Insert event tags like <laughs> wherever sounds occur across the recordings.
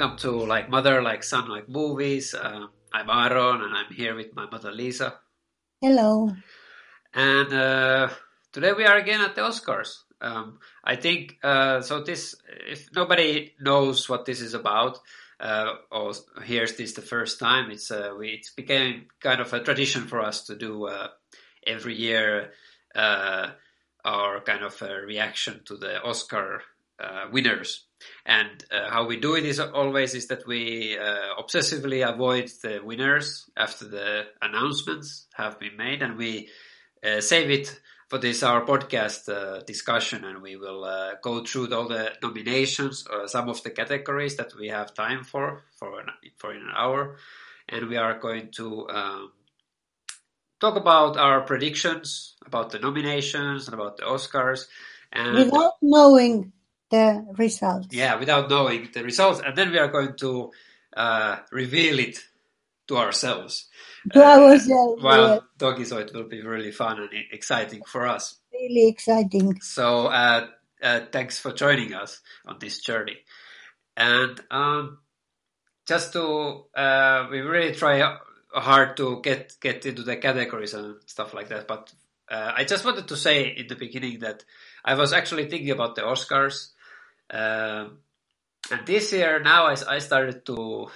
welcome to Like Mother, Like Son, Like Movies. Uh, I'm Aaron and I'm here with my mother Lisa. Hello. And uh, today we are again at the Oscars. Um, I think uh, so. This, if nobody knows what this is about uh, or hears this the first time, it's uh, we, it's became kind of a tradition for us to do uh, every year uh, our kind of a reaction to the Oscar uh, winners. And uh, how we do it is always is that we uh, obsessively avoid the winners after the announcements have been made, and we uh, save it for this our podcast uh, discussion, and we will uh, go through all the nominations or some of the categories that we have time for for an, for an hour, and we are going to. Um, talk about our predictions about the nominations and about the Oscars, and Without knowing the results. yeah, without knowing the results, and then we are going to uh, reveal it to ourselves. To Uh, ourselves, while yeah. talking, so it will be really fun and exciting for us. Really exciting. So uh, uh, thanks for joining us on this journey. And um, just to, uh, we really try hard to get get into the categories and stuff like that. But uh, I just wanted to say in the beginning that I was actually thinking about the Oscars, um, and this year now I, I started to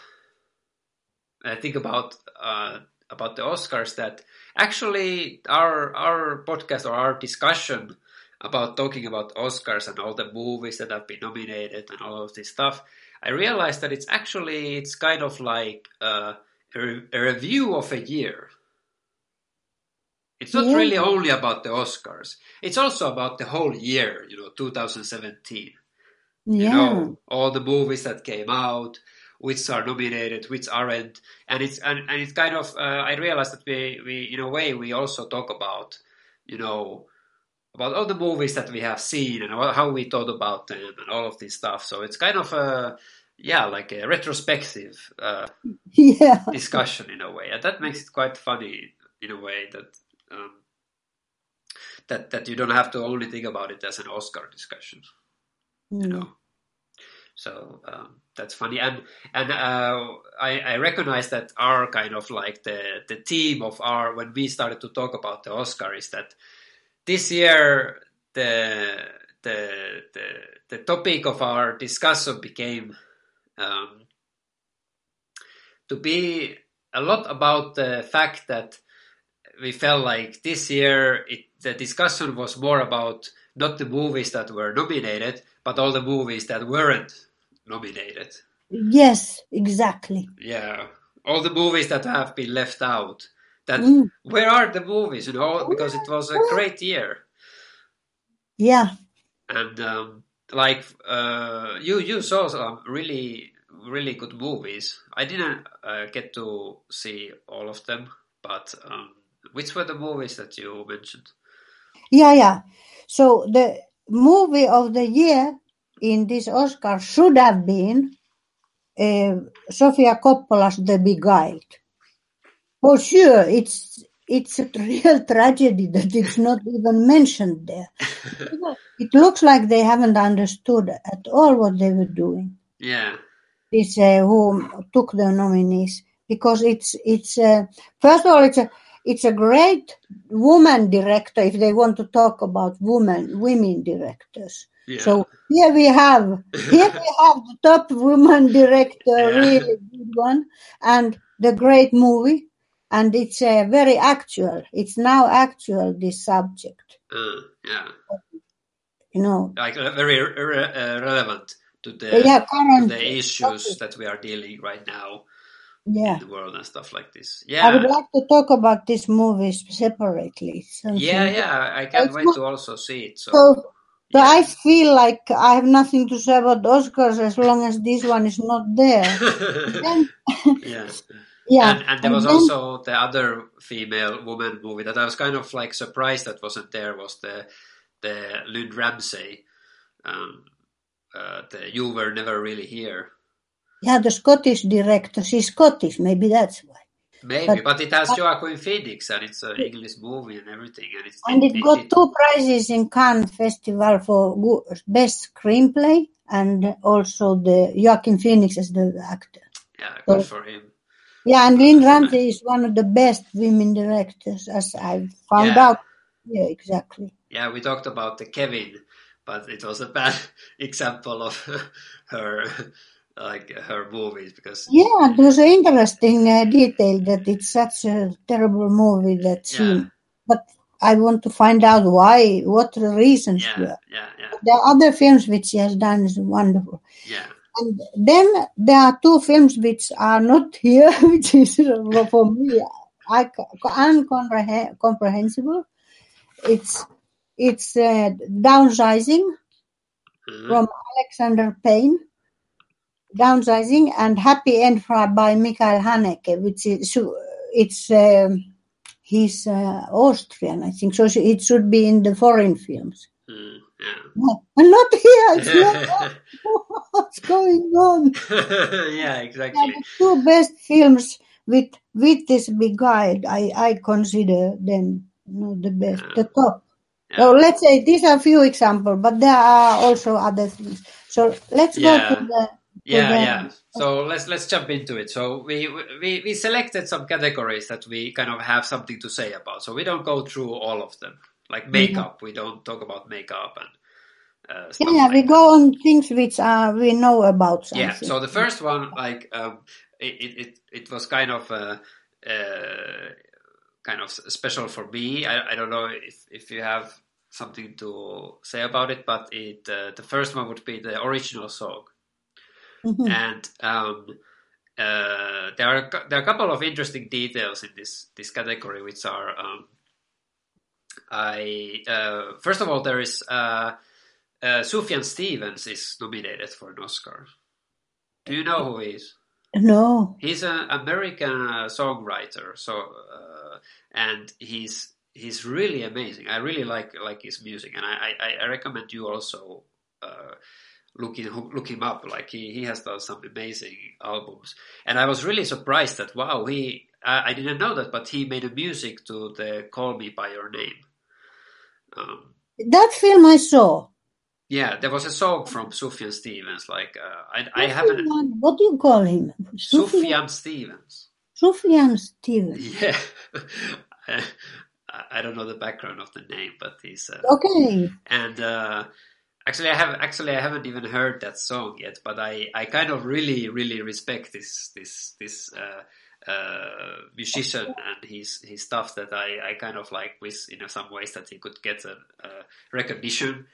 uh, think about uh, about the Oscars that actually our our podcast or our discussion about talking about Oscars and all the movies that have been nominated and all of this stuff, I realized that it's actually it's kind of like uh, a, re- a review of a year. It's not Yeah. really only about the Oscars. It's also about the whole year, you know, 2017 Yeah. you know all the movies that came out which are nominated which aren't and it's and, and it's kind of uh, i realized that we we in a way we also talk about you know about all the movies that we have seen and how we thought about them and all of this stuff so it's kind of a yeah like a retrospective uh, <laughs> yeah. discussion in a way and that makes it quite funny in a way that um, that that you don't have to only think about it as an oscar discussion you Mm. know. So um, that's funny, and and uh, I, I recognize that our kind of like the the theme of our when we started to talk about the Oscar is that this year the the the the topic of our discussion became um, to be a lot about the fact that we felt like this year it, the discussion was more about not the movies that were nominated, but all the movies that weren't nominated. Yes, exactly. Yeah, all the movies that have been left out. That Mm. where are the movies? You know, because it was a great year, Yeah. and um, like uh, you you saw some really really good movies. I didn't uh, get to see all of them, but um, which were the movies that you mentioned? Yeah, yeah. So the movie of the year in this Oscar should have been uh, Sofia Coppola's The Beguiled. For sure, it's it's a <laughs> real tragedy that it's not even mentioned there. <laughs> It looks like they haven't understood at all what they were doing. Yeah, This uh, who took the nominees because it's it's uh, first of all it's a it's a great woman director if they want to talk about women women directors. yeah, So here we have here we <laughs> have the top woman director, Yeah. really good one, and the great movie, and it's uh, very actual. It's now actual this subject, uh, yeah, you know. like uh, very re- uh, relevant to the yeah, to current. the issues that we are dealing right now Yeah, the world and stuff like this. Yeah, I would like to talk about this movie separately. yeah, yeah. I can't It's wait not- to also see it. So, So, so yeah. I feel like I have nothing to say about Oscars as long as this one is not there. <laughs> Then, <laughs> yeah. <laughs> yeah, And, and there was then- also the other female woman movie that I was kind of like surprised that wasn't there was the the Lynne Ramsay, um, uh, the You Were Never Really Here. Yeah, the Scottish director. She's Scottish, maybe that's why. Maybe, But- but, it has Joaquin Phoenix and it's an English movie and everything, and it's And it got two prizes in Cannes Festival for best screenplay and also the Joaquin Phoenix as the actor. yeah, good for him. Yeah, and Lynne Ramsay is one of the best women directors, as I found Yeah. out. Yeah, exactly. Yeah, we talked about the Kevin, but it was a bad <laughs> example of her like her movies because Yeah, it was an interesting uh, detail that it's such a terrible movie that she. Yeah. But I want to find out why, what the reasons yeah, were. yeah, yeah, The other films which she has done is wonderful. yeah, And then there are two films which are not <laughs> here, which is uh, for me I, incomprehensible. It's it's uh, downsizing Mhm. from Alexander Payne, downsizing, and Happy End by Michael Haneke, which is it's um, he's uh, Austrian, I think. So it should be in the foreign films. Mm, yeah. <laughs> No, and not here. It's not. <laughs> <laughs> What's going on? yeah, Yeah, exactly. the two best films with with this big guy, I I consider them not the best, the top. Yeah. So let's say these are a few examples, but there are also other things. So let's Yeah. go to the Yeah, the- yeah. So let's let's jump into it. So we we we selected some categories that we kind of have something to say about. So we don't go through all of them. Like makeup, we don't talk about makeup and uh, stuff yeah, like we that. go on things which are we know about something. Yeah. So the first one, like, um, it, it it it was kind of uh, uh, kind of special for me. I, I don't know if if you have something to say about it, but it uh, the first one would be the original song, Mhm. and um, uh, there are a there are a couple of interesting details in this this category, which are um, I uh, first of all there is. Uh, uh, Sufjan Stevens is nominated for an Oscar. Do you know who he is? No. He's an American uh, songwriter, so uh, and he's he's really amazing. I really like like his music, and I I, I recommend you also looking look him up. Like he he has done some amazing albums, and I was really surprised that wow he I, I didn't know that, but he made a music to the Call Me by Your Name. Um, That film I saw. yeah, there was a song from Sufjan Stevens. Like uh, I I haven't What do you call him? Sufjan Stevens. Sufjan Stevens. <laughs> Yeah, <laughs> I, I don't know the background of the name, but he's uh, Okay. and uh, actually I have actually I haven't even heard that song yet, but I, I kind of really really respect this this this uh, uh, musician and his his stuff that I, I kind of like with in some ways that he could get a, a recognition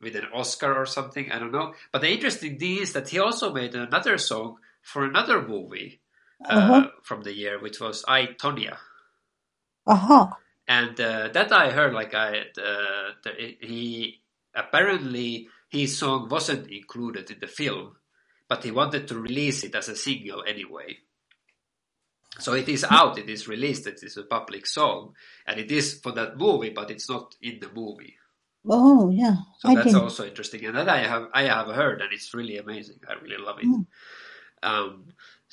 with an Oscar or something I don't know. But the interesting thing is that he also made another song for another movie uh, Uh-huh. from the year, which was I Tonya Aha. and uh, that I heard like I uh, the, he apparently his song wasn't included in the film, but he wanted to release it as a single anyway. So it is out, it is released, it is a public song, and it is for that movie, but it's not in the movie. Oh yeah. So I that's didn't. also interesting, and that I have I have heard, and it's really amazing. I really love it. Mm. Um,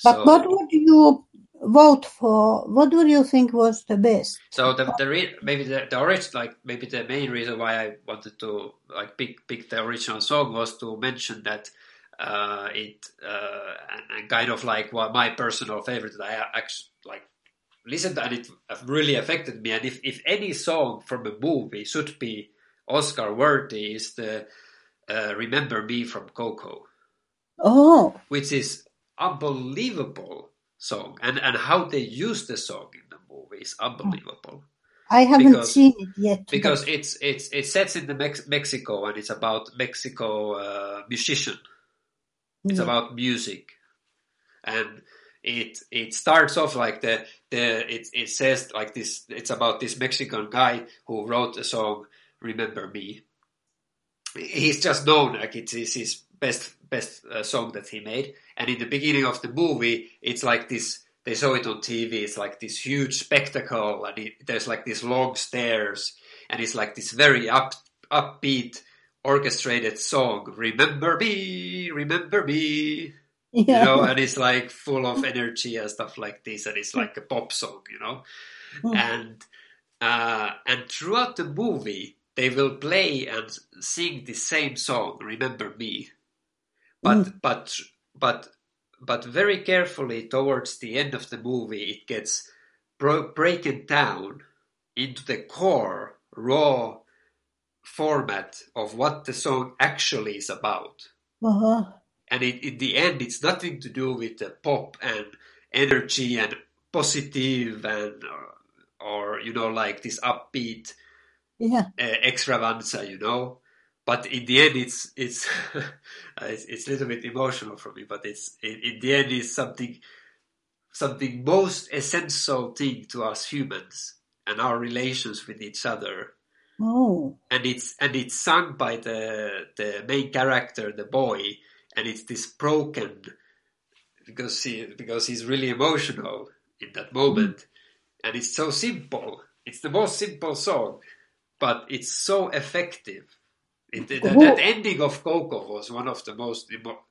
But what would you vote for? What would you think was the best? So the the re- maybe the the origin like maybe the main reason why I wanted to like pick pick the original song was to mention that uh, it uh, and, and kind of like what my personal favorite that I actually like listened and it really affected me. And if if any song from a movie should be Oscar worthy, is the uh, "Remember Me" from Coco Oh, which is unbelievable song and and how they use the song in the movie is unbelievable I haven't Because- seen it yet. because but- it's it's it sets in the Mex- Mexico and it's about Mexico uh, musician it's Yeah. about music and it it starts off like the the it it says like this it's about this Mexican guy who wrote a song Remember Me he's just known like it's, it's his best best uh, song that he made. And in the beginning of the movie it's like this they show it on TV it's like this huge spectacle and it, there's like these long stairs and it's like this very up upbeat orchestrated song remember me remember me. You know, and it's like full of energy and stuff like this, and it's like a pop song, you know, Mm. and uh, and throughout the movie they will play and sing the same song, "Remember Me," but but but but very carefully towards the end of the movie, it gets bro- breaking down into the core raw format of what the song actually is about Uh-huh. and it, in the end it's nothing to do with the pop and energy and positive and or, or you know like this upbeat Yeah. uh, extravaganza you know but in the end it's it's <laughs> uh, it's, it's a little bit emotional for me but it's in, in the end it's something something most essential thing to us humans and our relations with each other Oh. and it's and it's sung by the the main character, the boy, and it's this broken because he because he's really emotional in that mm-hmm. moment, and it's so simple. It's the most simple song, but it's so effective. It, that, that ending of Coco was one of the most emo-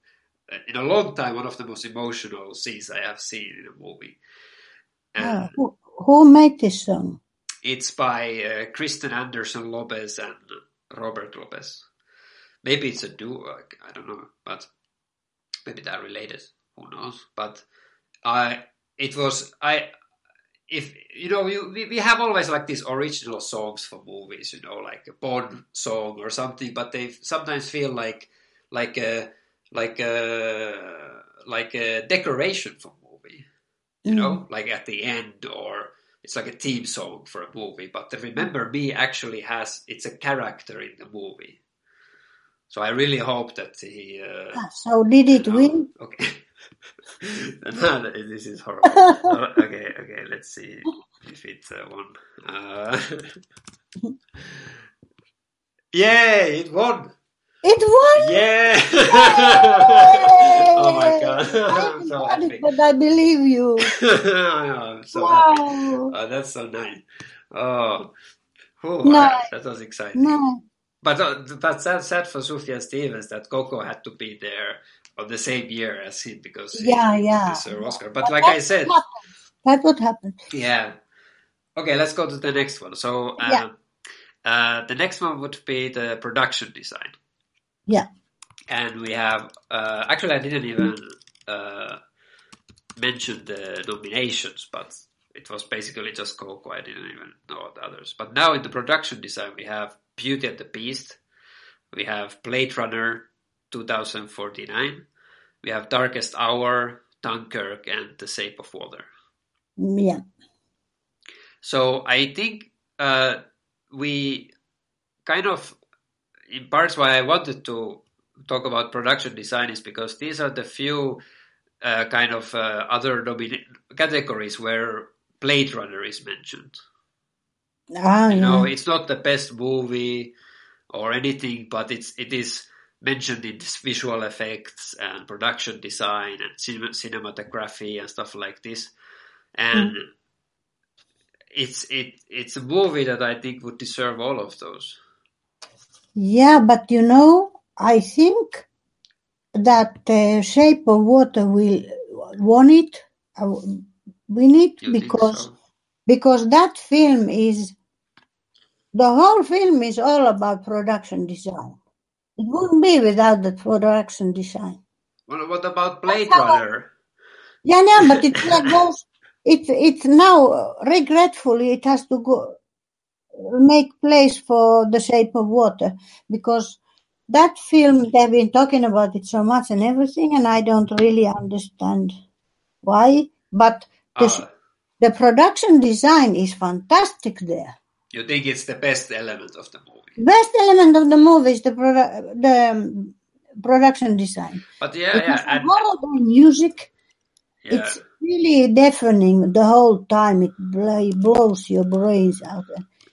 in a long time one of the most emotional scenes I have seen in a movie. Ah, who, who made this song? it's by uh, Kristen Anderson Lopez and Robert Lopez. Maybe it's a duo. I don't know, but maybe they're related. Who knows? But I, it was I. If you know, we we have always like these original songs for movies, you know, like a Bond song or something, but they sometimes feel like like a like a like a decoration for movie you know, like at the end, or it's like a theme song for a movie. But the Remember Me actually has it's a character in the movie. So I really hope that he. Uh, Ah, So did it you know- win? Okay. <laughs> <laughs> No, this is horrible. <laughs> Okay, okay. Let's see if it uh, won. Uh, <laughs> yay! It won. It won. Yeah! oh my god! I I'm so happy. but I believe you. I'm so happy. wow. Oh, that's so nice. Oh, Nice. that was exciting. But uh, that's sad, for Sufjan Stevens that Coco had to be there on the same year as him because he Yeah, yeah. deserved Oscar. But like I said. That's what happened. yeah. Okay, let's go to the next one. So uh, Yeah. uh, the next one would be the production design. Yeah. And we have uh, actually I didn't even uh, mention the nominations, but it was basically just Coco. I didn't even know the others. But now in the production design, we have Beauty and the Beast, we have Blade Runner 2049, we have Darkest Hour, Dunkirk, and The Shape of Water. Yeah. So I think uh, we kind of, in parts, why I wanted to talk about production design is because these are the few uh, kind of uh, other nomina- categories where Blade Runner is mentioned. Ah, You know, yeah. it's not the best movie or anything, but it's it is mentioned in visual effects and production design and cin- cinematography and stuff like this. And it's it it's a movie that I think would deserve all of those. Yeah, but you know, I think that uh, Shape of Water will won it, uh, win it you because so? because that film is the whole film is all about production design. It wouldn't be without the production design. Well, what about Blade Runner? Yeah, no, but <laughs> it like goes. It's it's now uh, regretfully it has to go make place for the Shape of Water because that film they've been talking about it so much and everything, and I don't really understand why. But the Uh, the production design is fantastic there. You think it's the best element of the movie? Best element of the movie is the produ- the um, production design. But yeah, because yeah, and, the holiday music yeah. It's really deafening the whole time. It bl- blows your brains out.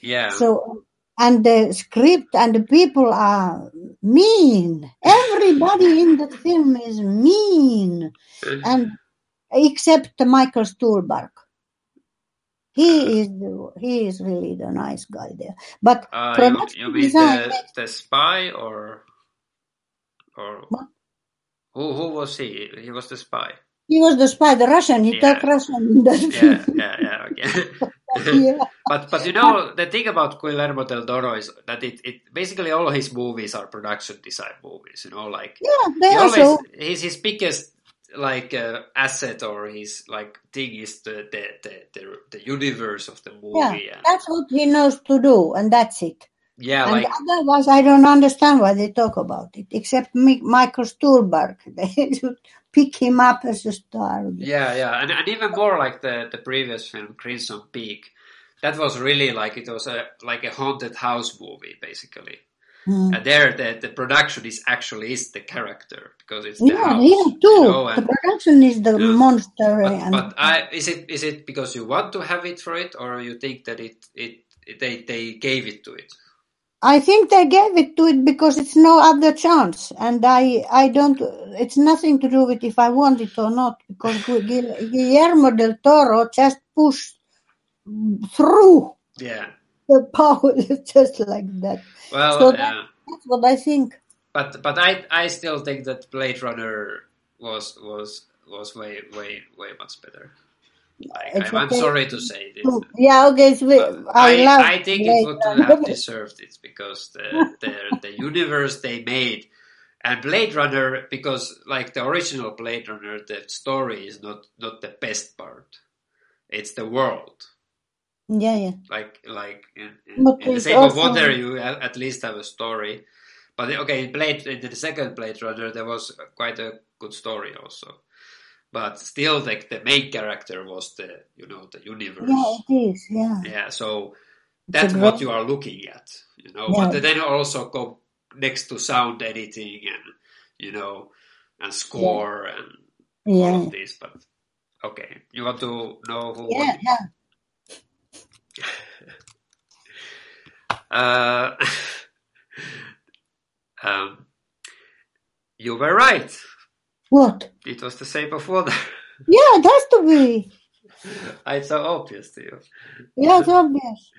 yeah. So, and the script and the people are mean. Everybody in the film is mean, <laughs> and except Michael Stuhlbarg. He is the, he is really the nice guy there. But Uh, you, production you mean design the, the spy or or What? Who who was he? He was the spy. He was the spy, the Russian. He Yeah. talked Russian Yeah, yeah, yeah. Okay. <laughs> yeah. But but you know the thing about Guillermo del Toro is that it, it basically all his movies are production design movies. You know, like Yeah, they he also. always his his biggest like uh, asset or his like thing is the the, the the the universe of the Yeah, movie. and, that's what he knows to do, and that's it. yeah, and like otherwise, I don't understand why they talk about it, except Michael Stuhlbarg. <laughs> They should pick him up as a star. yeah, yeah, and, and even more like the the previous film Crimson Peak. That was really like it was a like a haunted house movie basically. Mm. And there, the, the production is actually is the character because it's the Yeah, house. here too. you know, the production is the Yeah. monster. but, and but I, is it is it because you want to have it for it, or you think that it it, it they they gave it to it? I think they gave it to it because it's no other chance, and I I don't. It's nothing to do with if I want it or not, because <laughs> Guillermo del Toro just pushed through Yeah. The power <laughs> is just like that. Well, So yeah. That's what I think. but but I I still think that Blade Runner was was was way way way much better. Like, I'm, I'm sorry to say this. Mm, yeah, okay. So I, I, love I think it Blade would Runner. have deserved it because the, the the universe they made and Blade Runner because like the original Blade Runner the story is not not the best part. It's the world. Yeah, yeah. Like like in, in, in the of Wonder you at least have a story. But okay, in Blade in the second Blade Runner there was quite a good story also. But still like the main character was the you know the universe. Yeah, it is. Yeah. Yeah, so that's what you are looking at, you know. Yeah. But then also go next to sound editing and you know and score and all Yeah. of this. But okay, you want to know who? Yeah, yeah. Uh, <laughs> um, you were right. What? It was the same before. Yeah, it has to be. <laughs> it's so obvious to you. Yeah, it's obvious.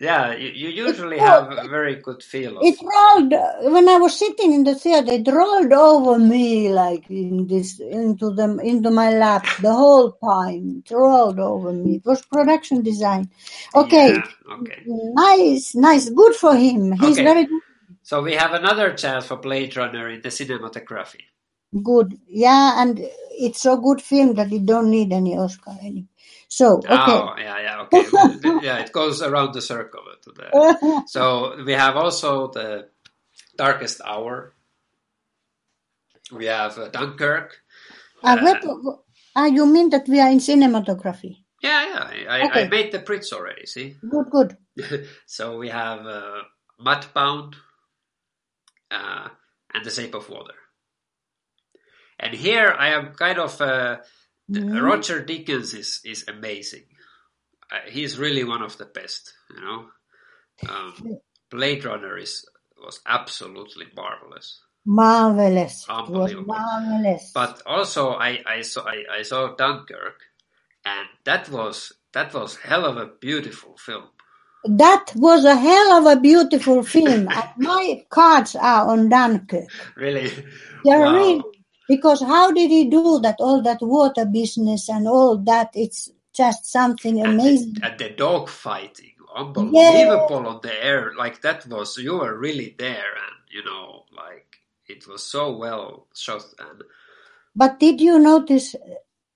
Yeah, you, you usually have a very good feel of It rolled when I was sitting in the theater. It rolled over me like in this into the into my lap the whole time. It rolled over me. It was production design. Okay, Yeah, okay. nice, nice, good for him. He's Okay. very good. So we have another chance for Blade Runner in the cinematography. good. Yeah, and it's so good film that you don't need any Oscar anyway. So okay. Oh, yeah, yeah, okay. <laughs> yeah, it goes around the circle to the. <laughs> So we have also the Darkest Hour. We have uh, Dunkirk. Ah, Uh, what- ah, you mean that we are in cinematography? Yeah, yeah. I, I, I made the Brits already. See, Good, good. <laughs> so we have uh, Mudbound uh, and The Shape of Water. And here I am kind of uh, Mhm. Roger Deakins is is amazing. Uh, he's really one of the best, you know. Um, <laughs> Blade Runner is was absolutely marvelous. Marvelous. Unbelievable. marvelous. But also, I, I saw I, I saw Dunkirk, and that was that was hell of a beautiful film. that was a hell of a beautiful film. and my cards are on Dunkirk. <laughs> Really, Yeah, Wow. really. Because how did he do that? All that water business and all that. It's just something and amazing. the, and the dog fighting, unbelievable on the air. Like that was you were really there, and you know, like it was so well shot. And But did you notice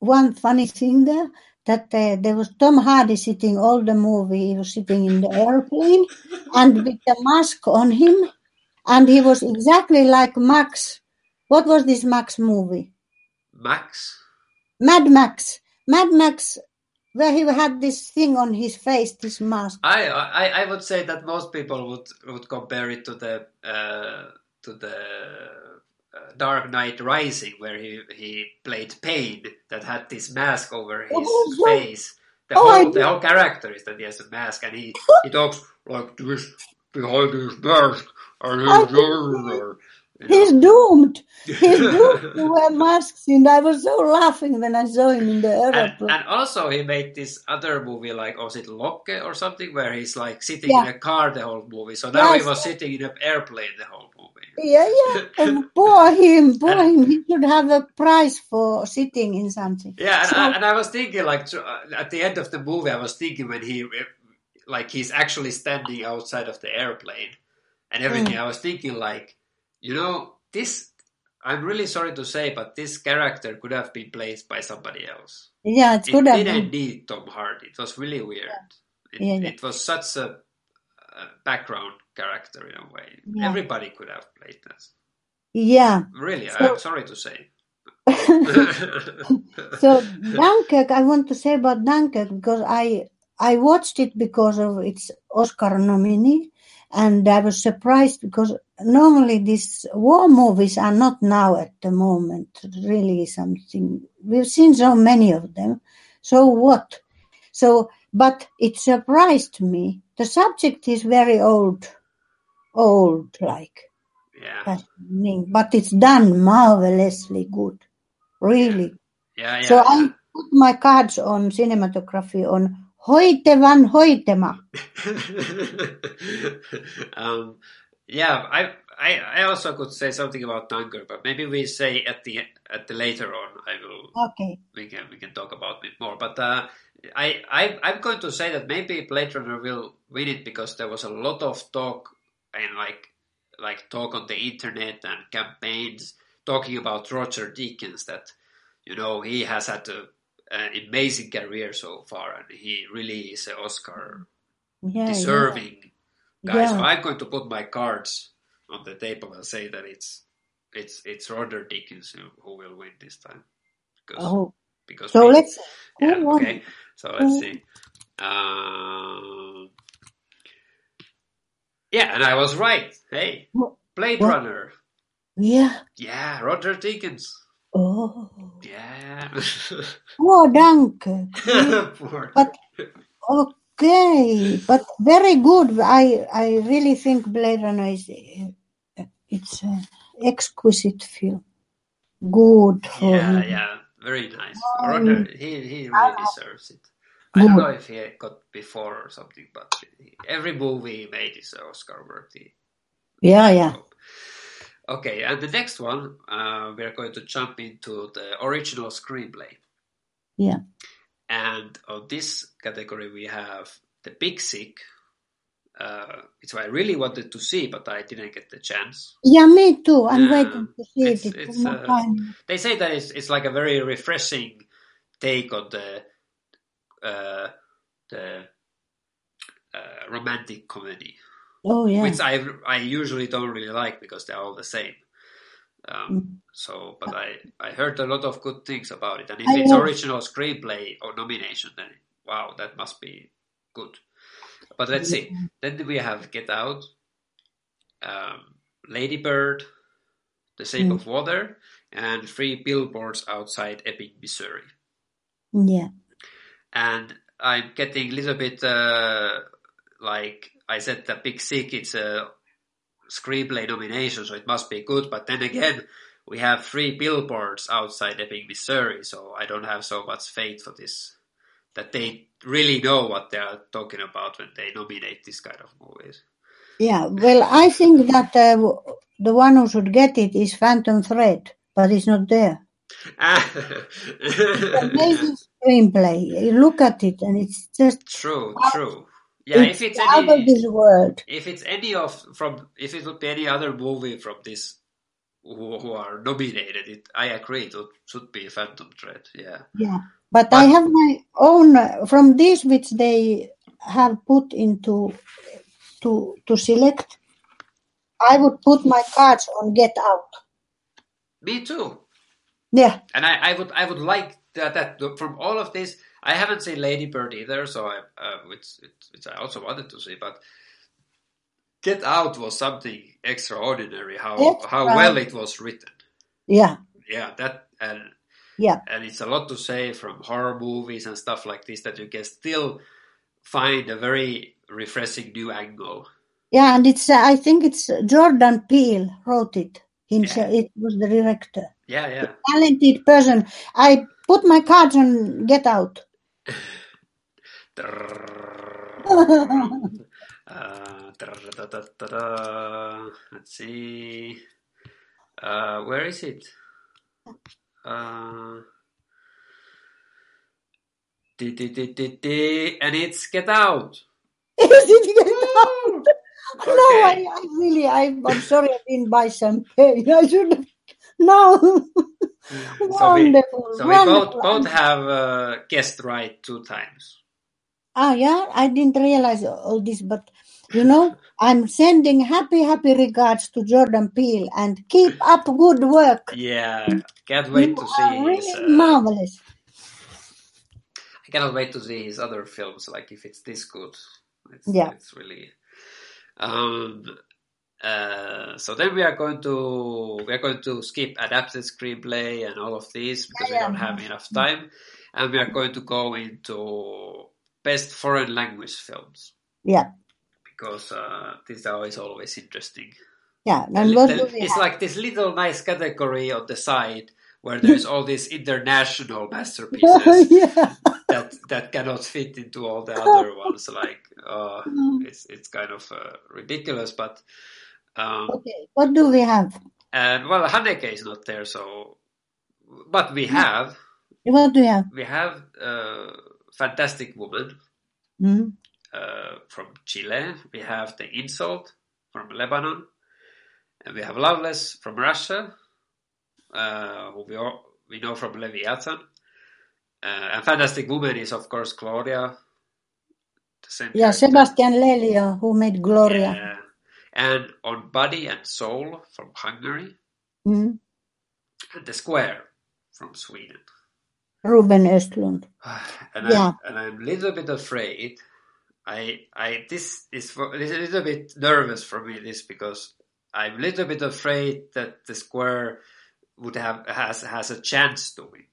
one funny thing there? That uh, there was Tom Hardy sitting all the movie. He was sitting in the airplane and with the mask on him, and he was exactly like Max. What was this Max movie? Max, Mad Max. Mad Max, where he had this thing on his face, this mask. I, I I would say that most people would would compare it to the uh, to the uh, Dark Knight Rising, where he he played Pain, that had this mask over his Oh, face. The Oh, whole the whole character is that he has a mask, and he he talks like this behind his mask, and he's He's doomed. He's <laughs> doomed to wear masks, and I was so laughing when I saw him in the And, airplane. and also he made this other movie like was it Locke or something where he's like sitting Yeah. in a car the whole movie. So now Yes. he was sitting in an airplane the whole movie. Yeah, yeah. <laughs> And poor him, poor him. He should have a prize for sitting in something. Yeah, and, So- I, and I was thinking, like, uh, at the end of the movie, I was thinking when he, like, he's actually standing outside of the airplane and everything. Mm. I was thinking, like, you know, this. I'm really sorry to say, but this character could have been played by somebody else. Yeah, it It could have didn't been. need Tom Hardy. It was really weird. It, Yeah, yeah. it was such a, a background character in a way. Yeah. Everybody could have played that. Yeah. Really, So- I'm sorry to say. <laughs> So Dunkirk, I want to say about Dunkirk because I I watched it because of its Oscar nominee, and I was surprised because normally these war movies are not now at the moment really something we've seen so many of them. So what? So, but it surprised me. The subject is very old, old like yeah, but it's done marvelously good, really. yeah, yeah. So yeah. I put my cards on cinematography on Hoyte van Hoytema. <laughs> um, yeah, I, I, I also could say something about Dunkirk, but maybe we say at the at the later on. I will Okay. we can we can talk about it more. But uh, I, I I'm going to say that maybe Blade Runner will win it because there was a lot of talk and like like talk on the internet and campaigns talking about Roger Deakins that you know he has had a, an amazing career so far and he really is an Oscar Yeah. deserving yeah. guy. So I'm going to put my cards on the table and say that it's it's it's Roger Deakins who, who will win this time. Because, Oh, because so we- let's. Yeah, okay. So let's see. Um, yeah, and I was right. Hey, Blade what? Runner. Yeah. Yeah, Roger Deakins. Oh. Yeah. Oh. <laughs> Poor- But okay, but very good. I I really think Blade Runner is uh, it's an exquisite film. Good for yeah, him. yeah, very nice. Um, Roger, he he really deserves it. I don't know if he got before or something, but every movie he made is Oscar worthy. Yeah, yeah. Okay, and the next one, uh, we are going to jump into the original screenplay. Yeah. And on this category, we have The Big Sick. Uh, it's what I really wanted to see, but I didn't get the chance. Yeah, me too. I'm Yeah, waiting to see it's- it. It it's, uh, time. They say that it's, it's like a very refreshing take on the uh, the uh, romantic comedy. Oh yeah. which I I usually don't really like because they're all the same. Um, Mm. so, but I I heard a lot of good things about it, and if I it's original screenplay or nomination, then wow, that must be good. But let's see. Then we have Get Out, um, Lady Bird, The Shape Mm. of Water, and Three Billboards Outside Ebbing, Missouri Yeah. and I'm getting a little bit uh, like I said, the Big Sick. It's a screenplay nomination, so it must be good. But then again, we have three billboards outside Ebbing, Missouri, so I don't have so much faith for this that they really know what they are talking about when they nominate this kind of movies. Yeah. Well, I think that uh, the one who should get it is Phantom Thread, but it's not there. <laughs> it's Amazing screenplay. You look at it, and it's just true, true. Yeah, if it's out of any, this world. if it's any of from if it would be any other movie from this who, who are nominated it i agree it should be phantom thread yeah Yeah, but, I have my own from this which they have put into to to select. I would put my cards on Get Out. me too Yeah, and i, I would i would like that, that from all of this i haven't seen lady bird either so i uh, which, which i also wanted to see but get out was something extraordinary how how right. well it was written yeah, yeah that and yeah, and it's a lot to say from horror movies and stuff like this that you can still find a very refreshing new angle. yeah. And it's uh, I think it's Jordan Peele wrote it himself. It was the director, Yeah, yeah. talented person. I put my cards on Get Out. <laughs> Uh, let's see. Uh, where is it? Uh, and it's Get Out. <laughs> Is it get out? No, I, I really, I, I'm sorry I didn't buy champagne. <laughs> I should have. No. So we, wonderful. so we both, wonderful. both have uh, guessed right two times. Ah, yeah, I didn't realize all this, but you know, <laughs> I'm sending happy, happy regards to Jordan Peele and keep up good work. Yeah, can't wait You to see his. really Uh, marvelous. I cannot wait to see his other films. Like if it's this good, it's, Yeah. it's really. Um, uh, so then we are going to we are going to skip adapted screenplay and all of these because we don't have enough time, and we are going to go into best foreign language films Yeah, because uh, these are always always interesting. yeah. And what it's have? like this little nice category on the side where there's all these international masterpieces <laughs> yeah. that that cannot fit into all the other ones. Like, uh, it's it's kind of uh, ridiculous. But um, Okay, what do we have? and well, Haneke is not there, so but we have What do we have? we have uh, Fantastic Woman Hmm? uh, from Chile. We have The Insult from Lebanon, and we have Loveless from Russia, uh, who we all, we know from Leviathan. Uh, and Fantastic Woman is of course Gloria. The same Yeah. Sebastian Lelio, who made Gloria. Yeah. And on Body and Soul from Hungary, Hmm? and The Square from Sweden. Ruben Östlund. <sighs> and Yeah. I'm and I'm a little bit afraid. I I this is for, this is a little bit nervous for me this because I'm a little bit afraid that the square would have has has a chance to win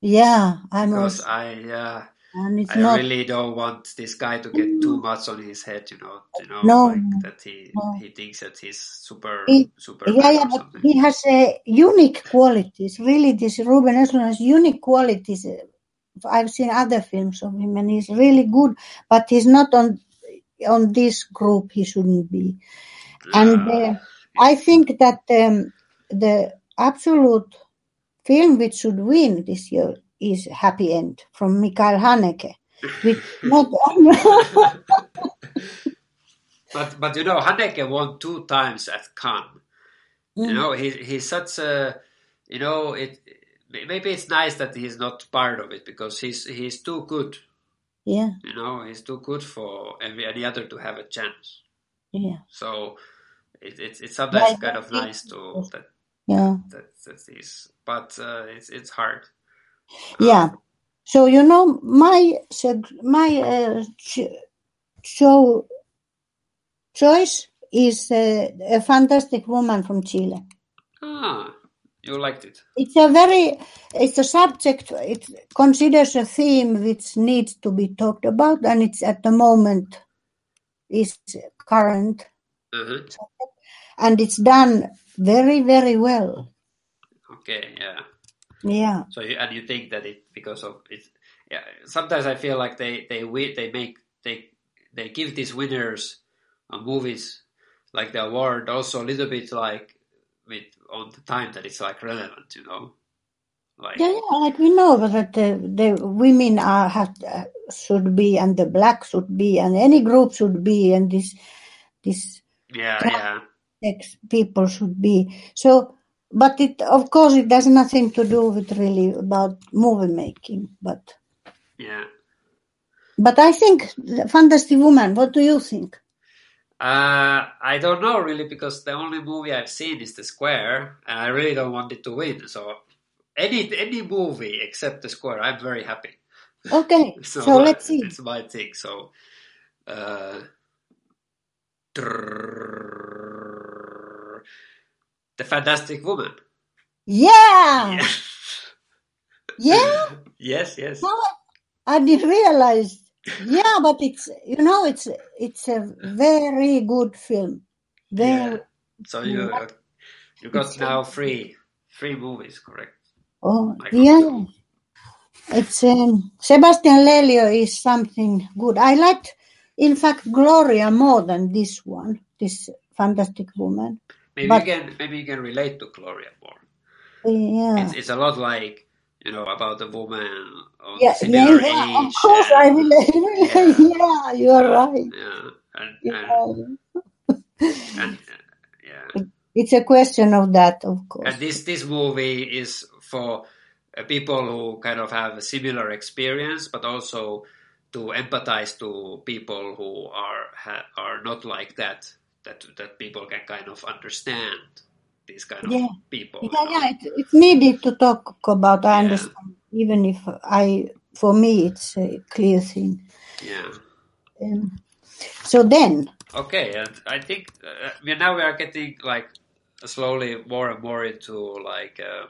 Yeah, I'm because also, I uh, and it's I not. really don't want this guy to get too much on his head, you know, you know, No. like that he No. he thinks that he's super He- super Yeah, yeah, but something. he has uh, unique qualities. Really, this Ruben Östlund has unique qualities. I've seen other films of him, and he's really good. But he's not on on this group. He shouldn't be. And Uh, uh, I think that um, the absolute film which should win this year is Happy End from Mikael Haneke. Which <laughs> not <laughs> but but you know, Haneke won two times at Cannes. You know, he he's such a you know it. Maybe it's nice that he's not part of it because he's he's too good. yeah, You know, he's too good for any, any other to have a chance. yeah, So it, it's it's sometimes Yeah, kind of nice to that yeah. that that is, but uh, it's it's hard. Yeah. So you know my my uh, choice is uh, a fantastic woman from Chile. Ah, you liked it. It's a very it's a subject. It considers a theme which needs to be talked about, and it's at the moment is current, Uh-huh. and it's done very very well. Okay, yeah. Yeah. So you, and you think that it because of it? Yeah. Sometimes I feel like they they they make they they give these winners on movies like the award also a little bit like with on the time that it's like relevant, you know, like Yeah, yeah, like we know that the, the women are have, uh, should be and the black should be and any group should be and this this yeah, yeah, sex people should be. So, but it of course it has nothing to do with really about movie making. But yeah. but I think Fantastic Woman. What do you think? Uh, I don't know really because the only movie I've seen is The Square, and I really don't want it to win. So any any movie except The Square, I'm very happy. Okay, <laughs> So, so, let's see. It's my thing. So, uh, the Fantastic Woman. Yeah, yeah. <laughs> yes, yes. No, I didn't realize. Yeah, but it's you know it's it's a very good film. Very. Yeah. So you you got now three three movies, correct? Oh, yeah. It's um, Sebastian Lelio is something good. I liked in fact, Gloria more than this one, this fantastic woman. Maybe But- you can maybe you can relate to Gloria more. Yeah. It's it's a lot like you know about the woman of yeah, yeah, similar yeah, age. of course, and- <laughs> I relate. Yeah. you are right. Yeah, and, Yeah. and, and uh, yeah. It's a question of that, of course. And this this movie is for uh, people who kind of have a similar experience, but also to empathize to people who are ha, are not like that. That that people can kind of understand these kind of Yeah. people. Yeah, you know? yeah, it, it's needed to talk about. I Yeah. understand, even if I, for me, it's a clear thing. yeah. Um, so then, Okay, and I think uh, we now we are getting like slowly more and more into like uh,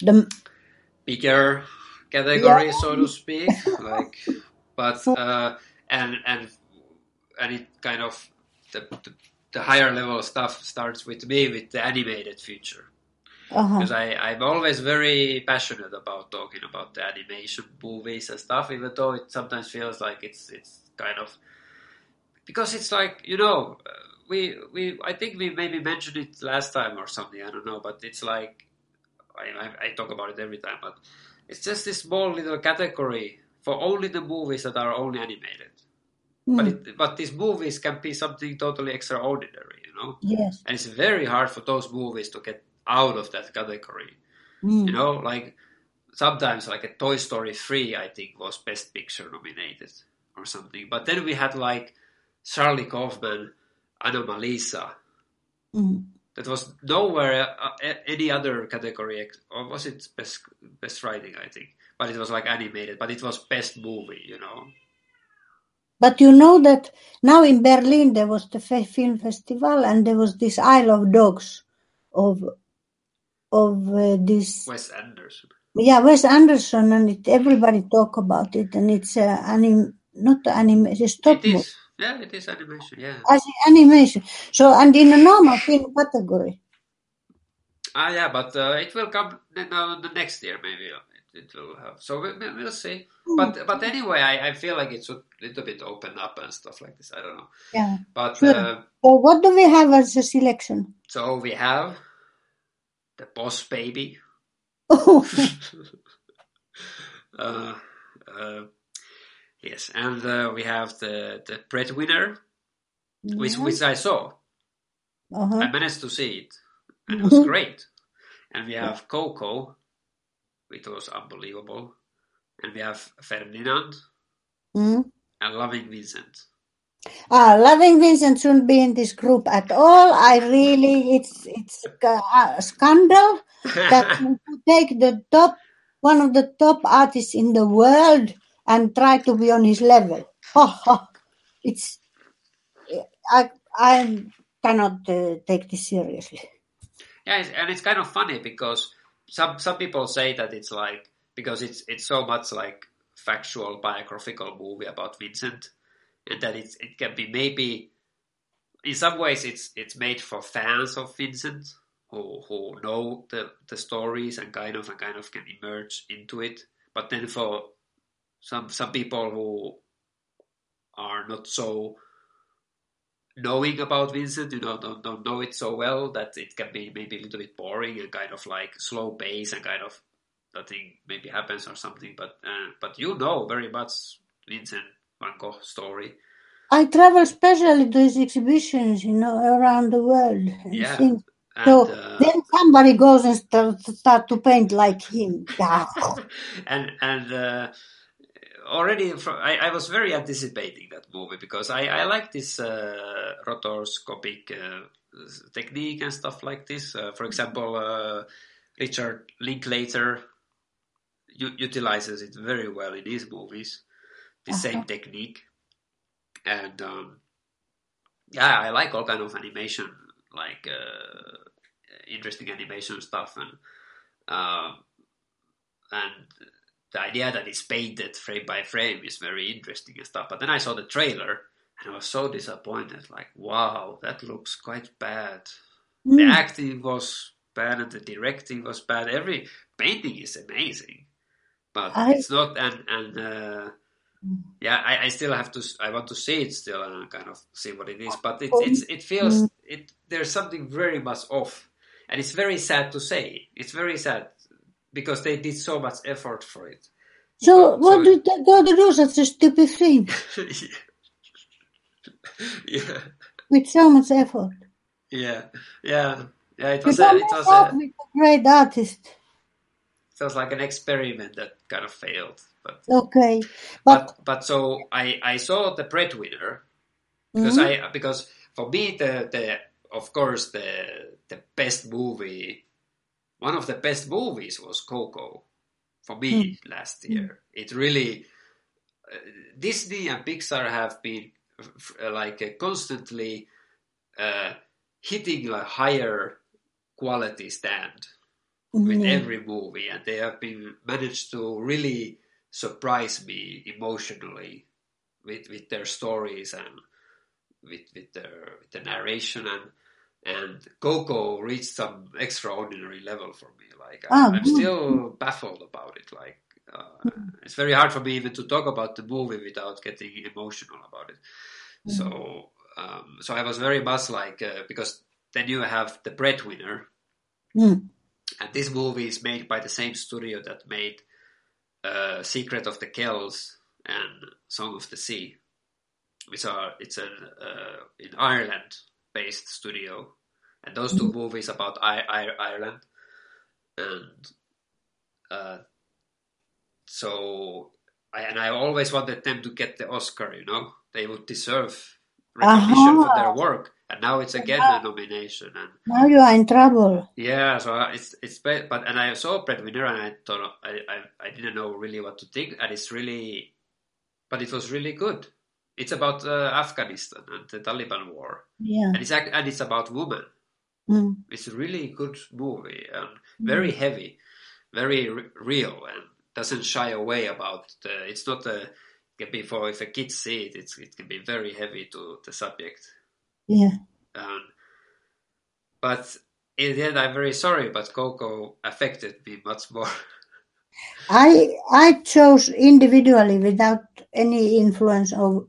the bigger category, Yeah. so to speak. like, but uh, and and and it kind of the, the the higher level stuff starts with me with the animated future uh-huh. because I I'm always very passionate about talking about the animation movies and stuff, even though it sometimes feels like it's it's kind of because it's like you know we we I think we maybe mentioned it last time or something I don't know, but it's like I, I, I talk about it every time, but it's just this small little category for only the movies that are only animated. But Mm, it, but these movies can be something totally extraordinary, you know, yes. and it's very hard for those movies to get out of that category. Mm. You know, like sometimes like a Toy Story 3, I think was Best Picture nominated or something. But then we had like Charlie Kaufman, Anomalisa. Mm. That was nowhere uh, any other category, or was it best best writing? I think, but it was like animated, but it was best movie. You know, But you know that now in Berlin there was the film festival and there was this Isle of Dogs of of uh, this Wes Anderson. yeah Wes Anderson and it, everybody talk about it and it's uh, anim not anime it's a stop It mo- is, yeah, it is animation. Yeah, as animation so and in a normal film category ah, yeah, but uh, it will come now the next year maybe. It, will have. So we, we'll see. But but anyway, I, I feel like it's a little bit open up and stuff like this. I don't know. yeah But Sure. uh, so what do we have as a selection so we have the Boss Baby. oh <laughs> <laughs> uh, uh, yes, and uh, we have the the Breadwinner, which which I saw. uh-huh. I managed to see it, and it was great. And we have Coco, which was unbelievable, and we have Ferdinand Mm. and Loving Vincent. Ah, loving Vincent shouldn't be in this group at all. I really, it's it's a scandal <laughs> that you take the top, one of the top artists in the world, and try to be on his level. Ha! <laughs> It's I I cannot uh, take this seriously. Yeah, and it's kind of funny because some some people say that it's like because it's it's so much like factual biographical movie about Vincent, and that it's it can be maybe in some ways it's it's made for fans of Vincent who who know the the stories and kind of and kind of can emerge into it, but then for some some people who are not so knowing about Vincent, you know, don't, don't know it so well that it can be maybe a little bit boring and kind of like slow pace and kind of nothing maybe happens or something. But uh, but you know very much Vincent Van Gogh story. I travel specially to his exhibitions, you know, around the world. And Yeah. things. And, So uh, then somebody goes and start, start to paint like him. <laughs> Yeah. and and uh, already from, I, I was very anticipating that movie because I, I like this uh, rotoscopic uh, technique and stuff like this. Uh, for example, uh, Richard Linklater u- utilizes it very well in his movies. The same Uh-huh. technique, and um, yeah, I like all kind of animation, like uh, interesting animation stuff, and uh, and the idea that it's painted frame by frame is very interesting and stuff. But then I saw the trailer and I was so disappointed. Like, wow, that looks quite bad. The Mm. acting was bad and the directing was bad. Every painting is amazing, but I- it's not. And and uh, yeah, I, I still have to. I want to see it still and kind of see what it is. But it, Oh, it's it feels it. There's something very much off, and it's very sad to say. It's very sad because they did so much effort for it. So, what so- did they go to do such a stupid thing <laughs> yeah, with so much effort? yeah, yeah, yeah. It was a, it was a, with a great artist. it was like an experiment that kind of failed. But Okay, but, but but so I I saw the breadwinner because Mhm. I because for me the the of course the the best movie one of the best movies was Coco for me last year. It really uh, Disney and Pixar have been f- f- like uh, constantly uh, hitting a higher quality stand with every movie, and they have been managed to really surprise me emotionally with with their stories and with with their with the narration. And and Coco reached some extraordinary level for me. Like I'm, I'm good. still baffled about it. Like uh, it's very hard for me even to talk about the movie without getting emotional about it. So um, so I was very much like uh, because then you have the breadwinner Mm. and this movie is made by the same studio that made uh, Secret of the Kells and Song of the Sea, which are it's an uh, in Ireland based studio, and those two movies about I- I- Ireland, and uh, so I, and I always wanted them to get the Oscar. You know, they would deserve recognition for their work, and now it's again a nomination and. Now you are in trouble. Yeah, so it's it's but and I saw a Breadwinner and I thought I, I I didn't know really what to think and it's really, but it was really good. It's about uh, Afghanistan and the Taliban war Yeah. and it's and it's about women. Mm. It's a really good movie and very heavy, very r- real and doesn't shy away about the. It's not a can be for if a kid see it, it's it can be very heavy to the subject. Yeah. Um, but in the end, I'm very sorry, but Coco affected me much more. <laughs> I I chose individually without any influence of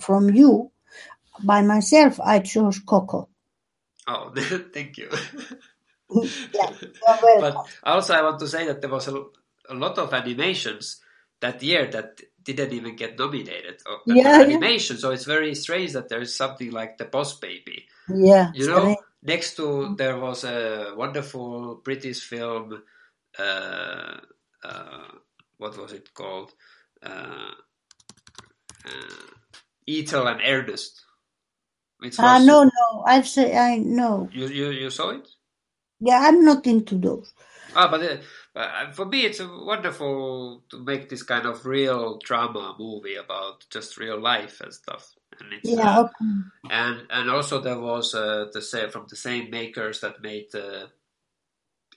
from you. By myself, I chose Coco. oh, <laughs> thank you. Yeah, but also, I want to say that there was a, a lot of animations that year that didn't even get nominated or Yeah, were yeah. animation. So it's very strange that there's something like the Boss Baby. Yeah, You know, strange. next to there was a wonderful British film. Uh, uh, what was it called? Uh, uh, Ethel and Ernest. Ah, was- no, no. I've say I know. You, you you saw it? Yeah, I'm not into those. Ah, but uh, uh, for me, it's uh, wonderful to make this kind of real drama movie about just real life and stuff. And it's Yeah, uh, okay. and and also there was uh, the same from the same makers that made uh,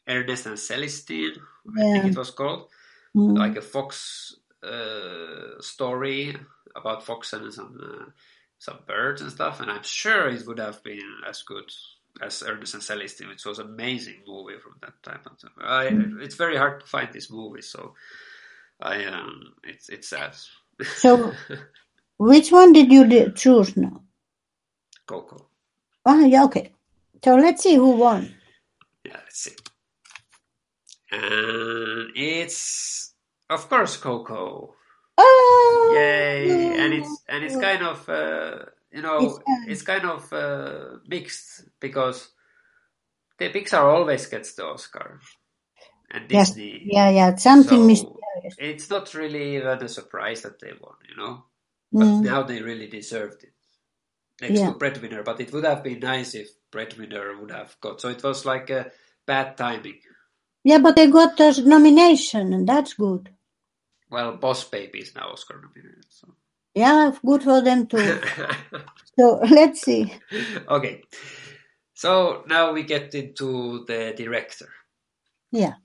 Ernest and Celestine. I think Yeah. it was called Mm. like a fox uh, story about fox and some uh, some birds and stuff. And I'm sure it would have been as good as Ernest and Celestine, which was an amazing movie from that time. But I, it's very hard to find this movie, so I um, it's it's sad. So, <laughs> which one did you choose now? Coco. Ah, yeah, okay. So let's see who won. Yeah, let's see. And it's of course Coco. Oh, Yay! And it's and it's kind of uh, you know It's it's kind of uh, mixed because the Pixar always gets the Oscar and Yes. Disney. yeah, yeah, something So, mysterious. It's not really even a surprise that they won, you know. But Mm. now they really deserved it next Yeah. to Breadwinner. But it would have been nice if Breadwinner would have got. So it was like a bad timing. Yeah, but they got a nomination, and that's good. Well, Boss Baby is now Oscar nominated. So. Yeah, good for them too. <laughs> so <laughs> let's see. okay. So now we get into the director. Yeah.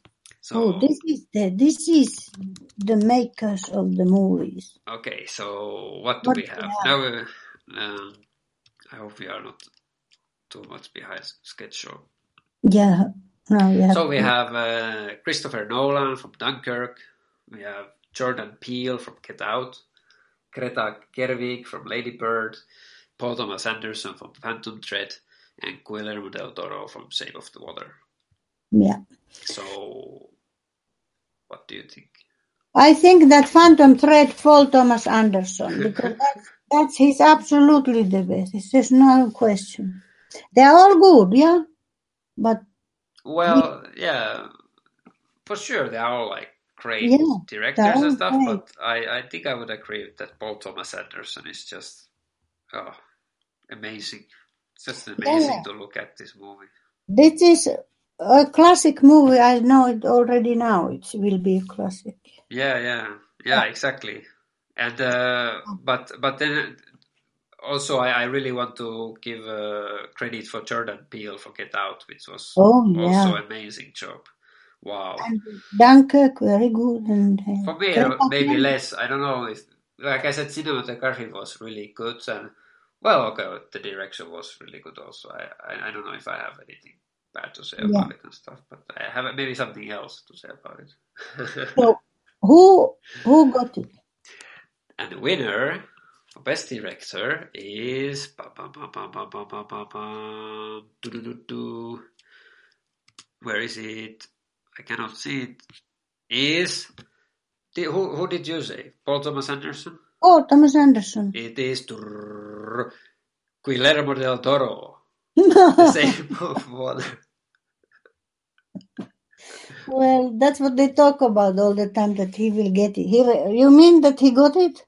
So Oh, this is the this is the makers of the movies. okay, so what do What we have have? now? Uh, um, I hope we are not too much behind schedule. Yeah. We have. So we have uh, Christopher Nolan from Dunkirk. We have Jordan Peele from Get Out. Greta Gerwig from Lady Bird, Paul Thomas Anderson from Phantom Thread, and Guillermo del Toro from Shape of the Water. Yeah. So, what do you think? I think that Phantom Thread Paul Thomas Anderson because <laughs> that's, that's he's absolutely the best. There's no question. They're all good, yeah, but Well, yeah, for sure they are all like great Yeah, directors and stuff, great. but I, I think I would agree that Paul Thomas Anderson is just oh, amazing. It's just amazing Yeah. to look at this movie. this is a classic movie. I know it already now. It will be a classic. Yeah, yeah, yeah, exactly. And uh, but but then also I, I really want to give uh, credit for Jordan Peele for Get Out, which was Oh also yeah, amazing job. Wow. And very good. And uh, for me, uh, maybe less. I don't know. If, like I said, cinematography was really good, and well, okay, the direction was really good also. I I, I don't know if I have anything bad to say yeah. about it and stuff, but I have maybe something else to say about it. <laughs> so, who who got it? And the winner for best director is where is it? I cannot see it. Is who who did you say? Paul Thomas Anderson. Oh, Thomas Anderson. It is Trrr, Guillermo del Toro. The <laughs> same of water. well, that's what they talk about all the time that he will get it. He, you mean that he got it?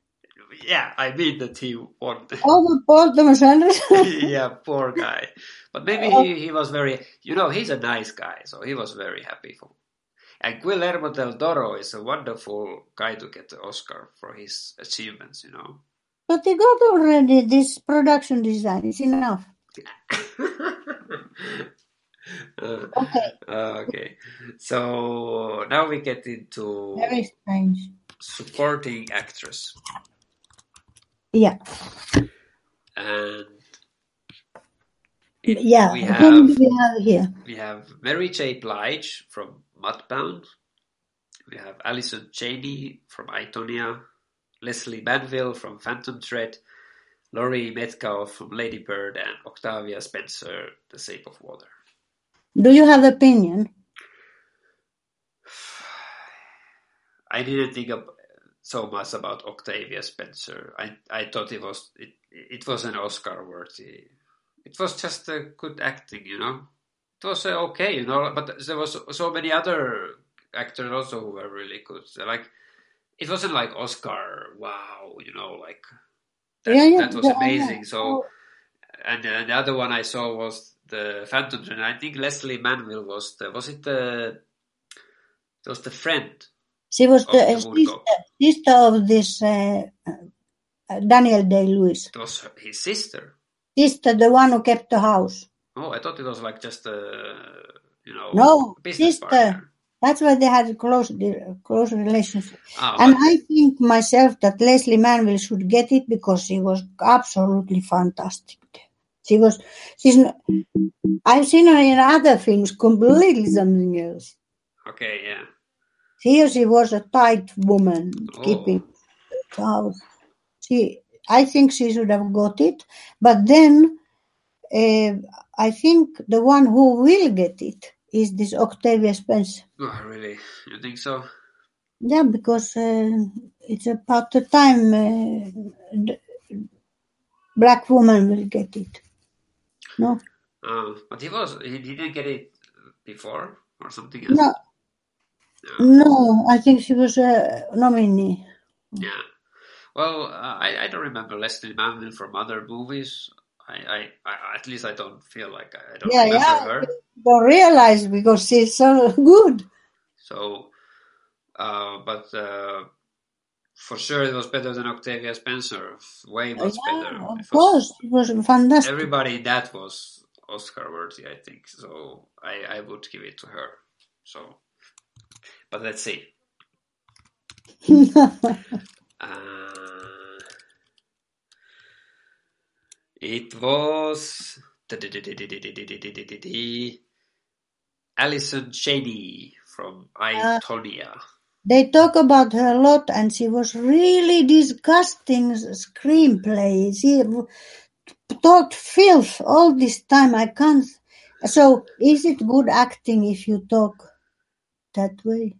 Yeah, I mean that he won. Oh, Thomas Anderson. <laughs> yeah, poor guy. But maybe he, he was very, you know, he's a nice guy, so he was very happy for. And Guillermo del Toro is a wonderful guy to get the Oscar for his achievements, you know. but he got already this production design. It's enough. <laughs> Uh, Okay, okay, so now we get into very strange. supporting actress, Yeah, and it- yeah. we have do we have here? we have Mary J. Blige from Mudbound. We have Allison Janney from Itonia, Lesley Manville from Phantom Thread, Laurie Metcalf from Lady Bird, and Octavia Spencer, The Shape of Water. Do you have an opinion? <sighs> I didn't think ab- so much about Octavia Spencer. I I thought it was it it was an Oscar worthy. It was just a good acting, you know. It was uh, okay, you know. But there was so many other actors also who were really good. So, like it wasn't like Oscar, wow, you know, like that, yeah, yeah. that was yeah, amazing. So and the other one I saw was the Phantom Thread. I think Lesley Manville was the was it the it was the friend she was of the sister, sister of this uh, Daniel Day Lewis. It was his sister. Sister, the one who kept the house. Oh, I thought it was like just a you know No, business sister. partner. That's why they had a close, close relationship. Ah, And I think myself that Lesley Manville should get it because she was absolutely fantastic. She was, she's, I've seen her in other films, completely something else. okay, yeah. Here she was a tight woman, Oh. keeping house. She, I think she should have got it, but then uh, I think the one who will get it is this Octavia Spencer. Oh, really? You think so? Yeah, because uh, it's about the time uh, black woman will get it. No, Uh, but he was he, he didn't get it before or something else. no, No. I think she was a nominee. Yeah. Well, uh, I I don't remember Lesley Manville from other movies. I, I, I at least I don't feel like I, I don't Yeah, remember yeah. her. Don't realize because she's so <laughs> good. So, uh, but uh, for sure it was better than Octavia Spencer. Way much better. Yeah, of It was- course, it was fantastic. everybody that was Oscar worthy, I think. So I, I would give it to her. So, but let's see. <laughs> Uh, it was Allison Janney from I. Tonya. they talk about her a lot, and she was really disgusting screenplay. She talked filth all this time. I can't. So, is it good acting if you talk that way?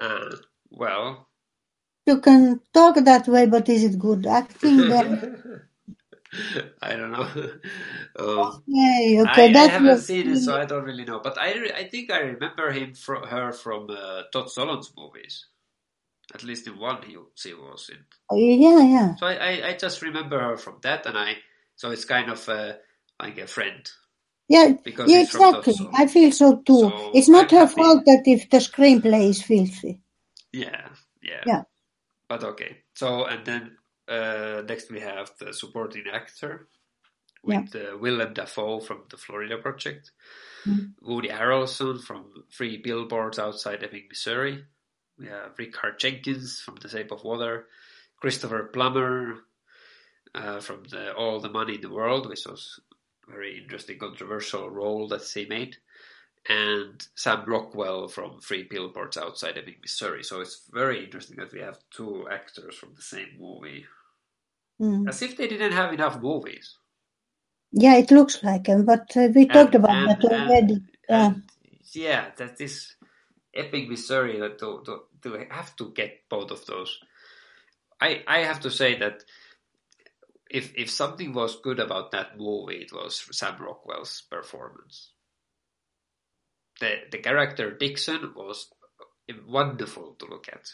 Uh, well, You can talk that way, but is it good acting then? <laughs> I don't know. um, <laughs> Okay, okay, I that haven't seen it, so I don't really know. But I, I think I remember him from her from uh, Todd Solondz movies. At least in one, he she was in. yeah, yeah. So I, I, I just remember her from that, and I so it's kind of uh, like a friend Yeah, because yeah, it's from Todd exactly. I feel so too. So it's not I'm her happy. fault that if the screenplay is filthy. Yeah, yeah, Yeah. But okay. So and then uh, next we have the supporting actor with uh, Willem Dafoe from the Florida Project, Mm. Woody Harrelson from Three Billboards Outside Ebbing, Missouri. We have Richard Jenkins from The Shape of Water, Christopher Plummer uh, from the All the Money in the World, which was very interesting, controversial role that he made and Sam Rockwell from Three Billboards Outside Ebbing, Missouri. So it's very interesting that we have two actors from the same movie. Mm. As if they didn't have enough movies. Yeah, it looks like him, but uh, we talked about and- that already. yeah. And yeah, that is Ebbing Missouri that to, to, to have to get both of those. I I have to say that if if something was good about that movie, it was Sam Rockwell's performance. The the character Dixon was wonderful to look at.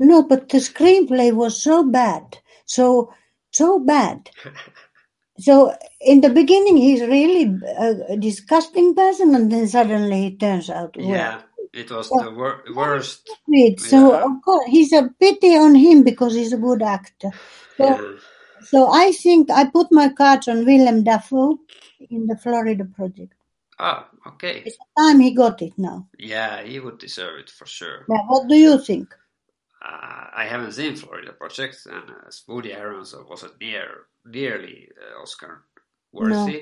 No, but the screenplay was so bad, so so bad. <laughs> So in the beginning, he's really a, disgusting person, and then suddenly he turns out well. Yeah, it was the wor- worst. So Yeah. of course, he's a pity on him because he's a good actor. So, Yeah. So I think I put my cards on Willem Dafoe in the Florida Project. Ah, okay. It's time he got it now. Yeah, he would deserve it for sure. Now, what do you think? Uh, I haven't seen Florida Project, and uh, Woody Harrelson wasn't near nearly uh, Oscar worthy. No.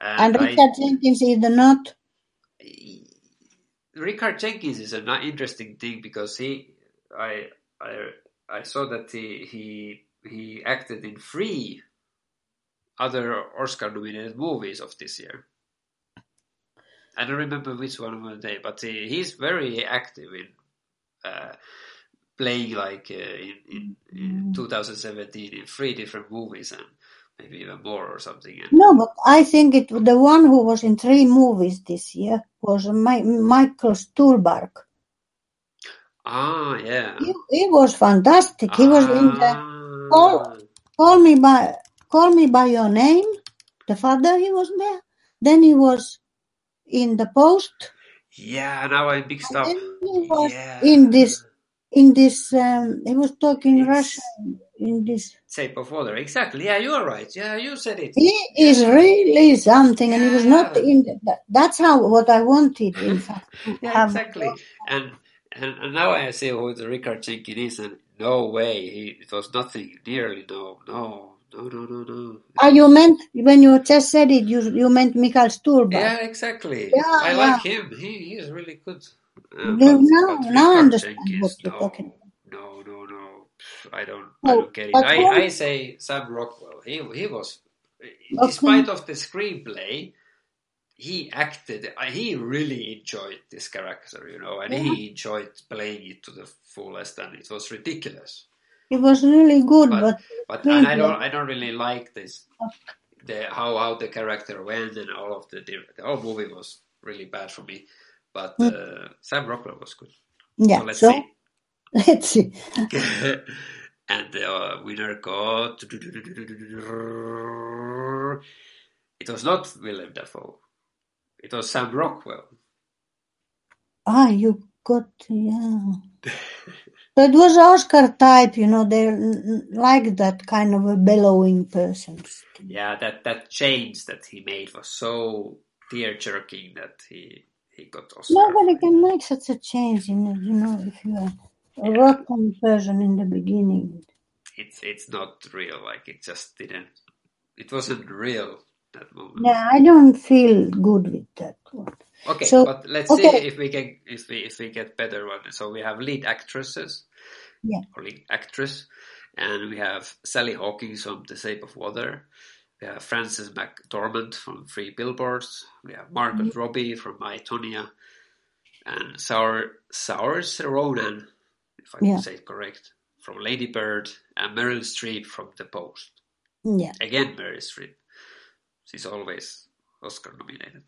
And I- Richard Jenkins either not. Richard Jenkins is an interesting thing because he, I, I, I saw that he he he acted in three other Oscar-nominated movies of this year. I don't remember which one were they, but he, he's very active in uh, playing like uh, in, in, in 2017 in three different movies and maybe even more or something. And No, but I think it the one who was in three movies this year was Mi- Michael Stuhlbarg. ah, yeah. He, he was fantastic. He was in the Ah. Call, Call Me by Call Me by Your Name. The father he was there. Then he was in the Post. Yeah, now I mixed up. Then he was Yeah. in this in this. Um, he was talking It's- Russian in this. Shape of Water. Exactly. Yeah, you are right. Yeah, you said it. He is really something, and he was not in. The, that's how what I wanted. In <laughs> fact, Yeah, exactly. And, and and now I see who the Richard Jenkins is, and no way, he it was nothing nearly. No, no, no, no, no, no. Ah, you meant when you just said it, you you meant Michael Stuhlbarg. Yeah, exactly. Yeah, I yeah. like him. He he is really good. Uh, now- now I understand what you're no, talking No, no, no. I don't. I don't get it. I, I say Sam Rockwell. He he was, despite of the screenplay, he acted. uh, He really enjoyed this character, you know, and he enjoyed playing it to the fullest, and it was ridiculous. It was really good, But- but, But and I don't I don't really like this. The how how the character went and all of the the whole movie was really bad for me. But uh, Sam Rockwell was good. Hmm. yeah. So let's So see. <laughs> let's see. <laughs> and the uh, winner got. <laughs> It was not Willem Dafoe. It was Sam Rockwell. Ah, you got yeah. So it was Oscar type, you know. They like that kind of a bellowing person. Yeah, that that change that he made was so tear jerking that he he got Oscar. Nobody can make such a change, in it, you know, if you are a rotten person in the beginning. It's it's not real. Like it just didn't. It wasn't real that moment. Yeah, I don't feel good with that one. Okay, So, but let's okay. see if we can if we if we get better one. So we have lead actresses, Yeah. or lead actress, and we have Sally Hawkins from The Shape of Water. We have Frances McDormand from Three Billboards. We have Margot Mm-hmm. Robbie from I Tonya, and Saur Saoirse Ronan, if I Yeah. can say it correct, from Lady Bird, and Meryl Streep from The Post. Yeah. Again, Meryl Streep. She's always Oscar nominated.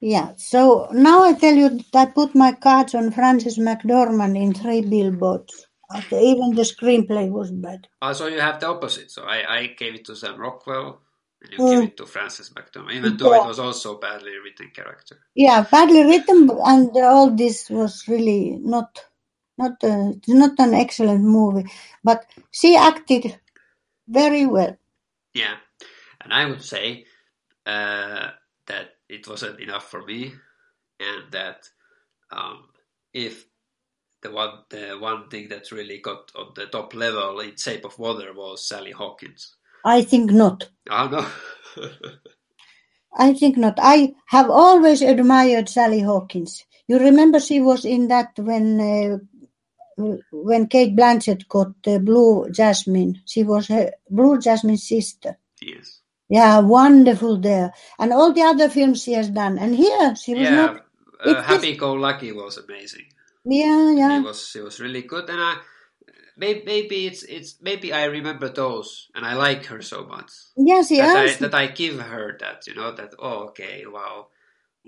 Yeah. So now I tell you that I put my cards on Frances McDormand in three billboards. Okay, even the screenplay was bad. Uh, so you have the opposite. So I, I gave it to Sam Rockwell, and you Mm. gave it to Frances McDormand, even though Yeah. it was also badly written character. Yeah, badly written, and all this was really not not it's not an excellent movie. But she acted very well. Yeah, and I would say uh, that it wasn't enough for me, and that um, if the one the one thing that really got on the top level in Shape of Water was Sally Hawkins. I think not. Oh no. <laughs> I think not. I have always admired Sally Hawkins. You remember she was in that when uh, when Cate Blanchett got the Blue Jasmine. She was her Blue Jasmine's sister. yes. Yeah, wonderful there. And all the other films she has done. And here she was Yeah. not. Uh, Happy Go Lucky was amazing. Yeah, yeah. was he was really good, and I maybe, maybe it's it's maybe I remember those, and I like her so much Yeah, yes. that I that I give her that you know that oh okay wow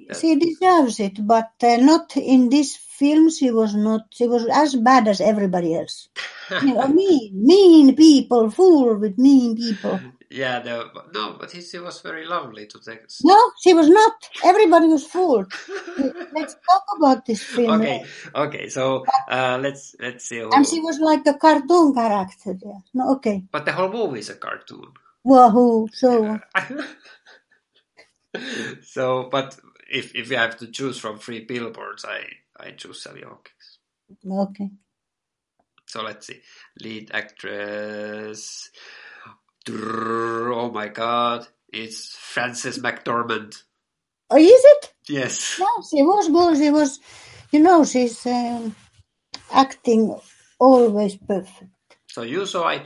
that- She deserves it, but uh, not in this film. She was not. She was as bad as everybody else. <laughs> You know, mean, mean people, fool with mean people. <laughs> yeah the, no but he, he was very lovely to take. No, she was not. Everybody was fooled. <laughs> Let's talk about this film. Okay, okay. So uh, let's let's see. Who, And she was like a cartoon character there. No, okay. but the whole movie is a cartoon. Wahoo. So, <laughs> <laughs> so, but if if you have to choose from three billboards, I I choose Sally Hawkins. okay. So let's see. Lead actress. Oh my god. It's Frances McDormand. Oh, is it? Yes. No, she was good. She was, you know, she's um, acting always perfect. So you saw I,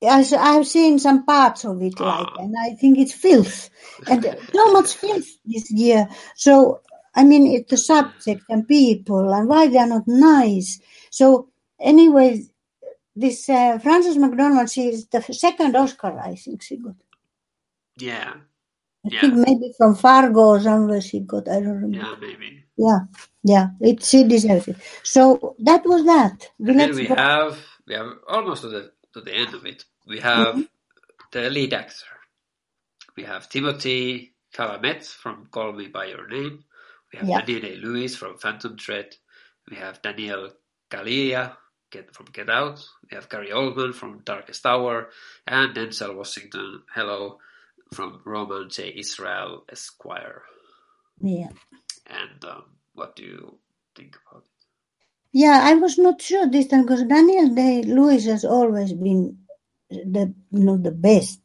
Yes, I, have seen some parts of it, like, Ah. and I think it's filth, and so much <laughs> filth this year. So, I mean, it's the subject and people, and why they are not nice. So, anyway, this uh, Frances McDormand, she is the second Oscar, I think she got. Yeah. I Yeah. think maybe from Fargo or somewhere she got. I don't remember. Yeah, maybe. Yeah, yeah, it she deserves it. So that was that. And then we go- have we have almost to the to the end of it. We have Mm-hmm. the lead actor. We have Timothy Chalamet from Call Me by Your Name. We have Yeah. Daniel Lewis from Phantom Thread. We have Daniel Kaluuya get from Get Out. We have Gary Oldman from Darkest Hour, and Denzel Washington. Hello. From Roman J. Israel Esquire. yeah. And um, what do you think about it? Yeah, I was not sure this time because Daniel Day Lewis has always been the you know the best,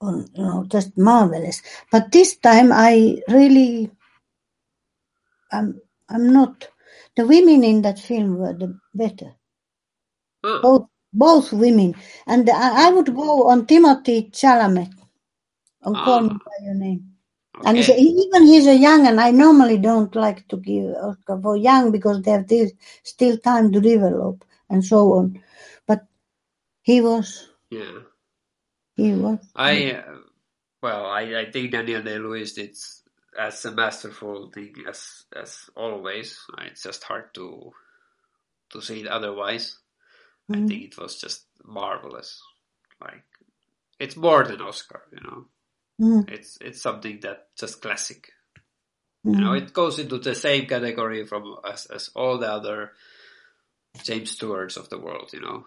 on you know just marvelous. But this time I really, I'm I'm not. The women in that film were the better. Huh. Both both women, and I, would go on Timothy Chalamet. On Call Me Ah. by Your Name. And he's, Okay. even he's a young, and I normally don't like to give Oscar for young because they have this, still time to develop and so on. But he was, Yeah. he was. I uh, well, I, I think Daniel Day Lewis did as a masterful thing as as always. It's just hard to to say it otherwise. I Mhm. think it was just marvelous. Like it's more than Oscar, you know. Mm, It's it's something that just classic. mm. You know, it goes into the same category from as as all the other James Stewarts of the world, you know.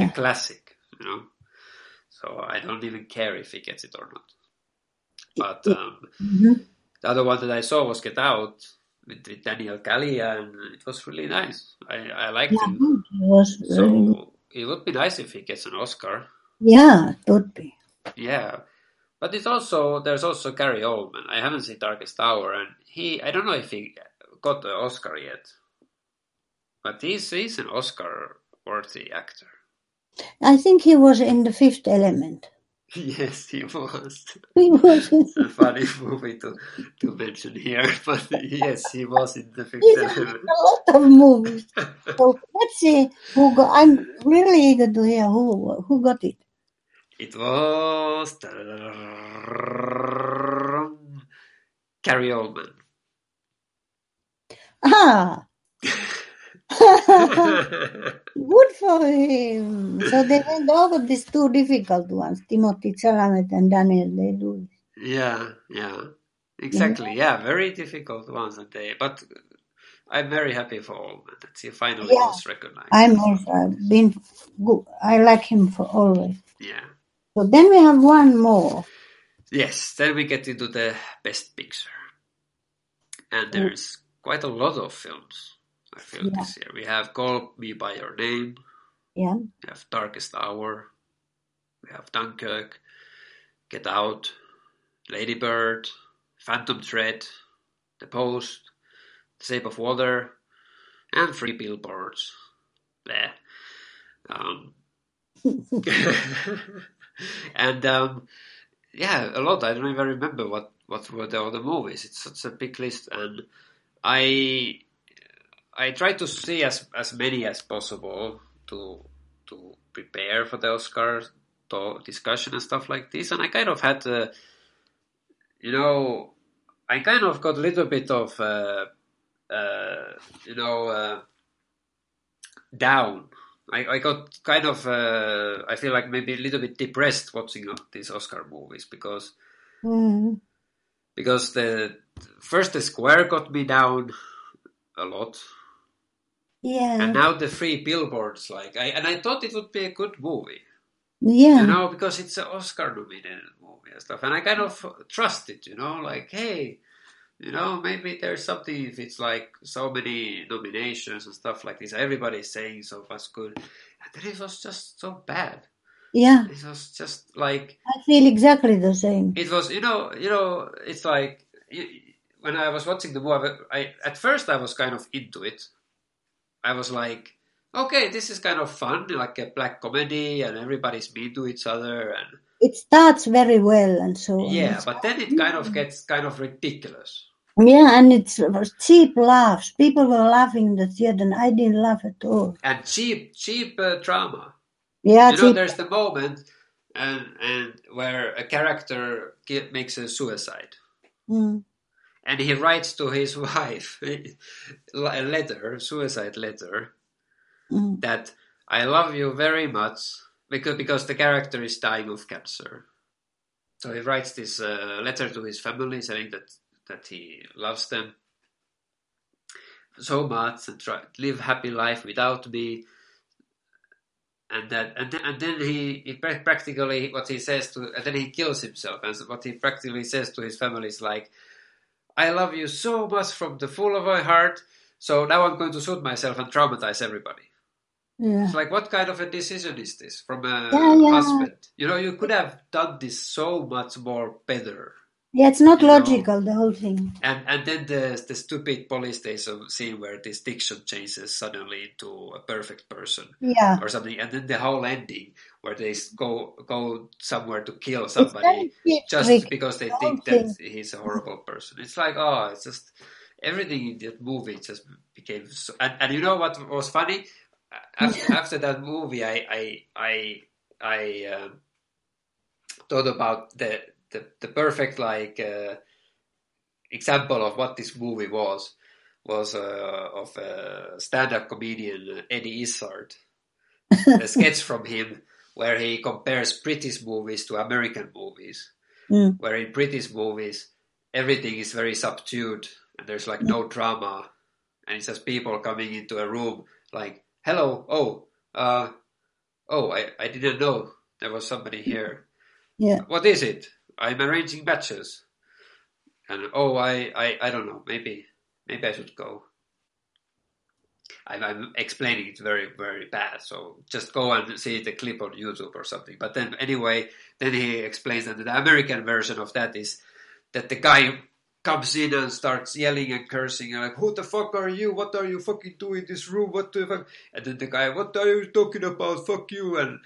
A yeah. classic, you know. So I don't even care if he gets it or not. But um, Mhm. the other one that I saw was Get Out with, with Daniel Kaluuya, and it was really nice. I I liked Yeah, it. good. He was really, So it would be nice if he gets an Oscar. yeah, it would be. Yeah, but it's also there's also Gary Oldman. I haven't seen Darkest Hour, and he I don't know if he got the Oscar yet, but he's he's an Oscar worthy actor. I think he was in the Fifth Element. <laughs> Yes, he was. He was. It's <laughs> a funny movie to, to mention here, <laughs> but yes, he was in the Fifth Element. a lot of movies. So let's see who got. I'm really eager to hear who who got it. It was Gary Oldman. Ah, <laughs> good for him. So they went over these two difficult ones: Timothy Chalamet and Daniel Day Lewis. yeah, yeah, exactly. Yeah, very difficult ones, and they. But I'm very happy for all that he finally Yeah. was recognized. I'm also I've been. Good. I like him for always. Yeah. So then we have one more. Yes, then we get into the best picture. And mm. there's quite a lot of films, I feel, Yeah. this year. We have Call Me By Your Name, Yeah. we have Darkest Hour, we have Dunkirk, Get Out, Lady Bird, Phantom Thread, The Post, The Shape of Water, and Three Billboards. There. Um, <laughs> <laughs> and um, yeah, a lot. I don't even remember what what were the other movies. It's such a big list, and I I try to see as as many as possible to to prepare for the Oscars to discussion and stuff like this. And I kind of had, uh, you know, I kind of got a little bit of, uh, uh, you know, uh, down. I, I got kind of, uh, I feel like maybe a little bit depressed watching these Oscar movies because Mm. because the first the Square got me down a lot, Yeah. and now the three billboards like I and I thought it would be a good movie, yeah. you know, because it's an Oscar nominated movie and stuff, and I kind of trust it, you know, like hey, you know, maybe there's something if it's like so many nominations and stuff like this, everybody's saying so much good, and then it was just so bad. yeah. It was just like I feel exactly the same. it was you know you know it's like you- when i was watching the movie i at first i was kind of into it i was like okay this is kind of fun like a black comedy and everybody's mean to each other and It starts very well and so yeah but then it kind of gets kind of ridiculous yeah, and it's cheap laughs. People were laughing in the theater, and I didn't laugh at all. and cheap cheap uh, drama Yeah, you know there's the moment and and where a character makes a suicide Mm. And he writes to his <laughs> wife a letter suicide letter Mm. that I love you very much because because the character is dying of cancer. So he writes this uh, letter to his family saying that that he loves them so much and try to live happy life without me. And that and then, and then he, he pra- practically what he says to and then he kills himself and what he practically says to his family is like I love you so much from the full of my heart so now I'm going to shoot myself and traumatize everybody. Yeah. It's like, what kind of a decision is this from a Yeah, yeah. husband? You know, you could have done this so much more better. yeah, it's not You know. logical, the whole thing. And and then the the stupid police station scene where this Dixon changes suddenly into a perfect person Yeah. or something, and then the whole ending where they go go somewhere to kill somebody just trick. because they think that he's a horrible person. It's like, oh, it's just everything in that movie just became so. And, and you know what was funny? After, <laughs> after that movie, I I I I um, thought about the the, the perfect like uh, example of what this movie was was uh, of a stand-up comedian Eddie Izzard. <laughs> a sketch from him where he compares British movies to American movies Mm. where in British movies everything is very subdued and there's like no drama. And it's just people coming into a room like hello oh uh oh I, I didn't know there was somebody here. Yeah. what is it? I'm arranging matches. And oh I, I I don't know. Maybe maybe I should go I'm, I'm explaining it very very bad so just go and see the clip on YouTube or something but then anyway then he explains that the American version of that is that the guy comes in and starts yelling and cursing and like, "Who the fuck are you? What are you fucking doing in this room? What the fuck?" And then the guy, "What are you talking about? Fuck you!" And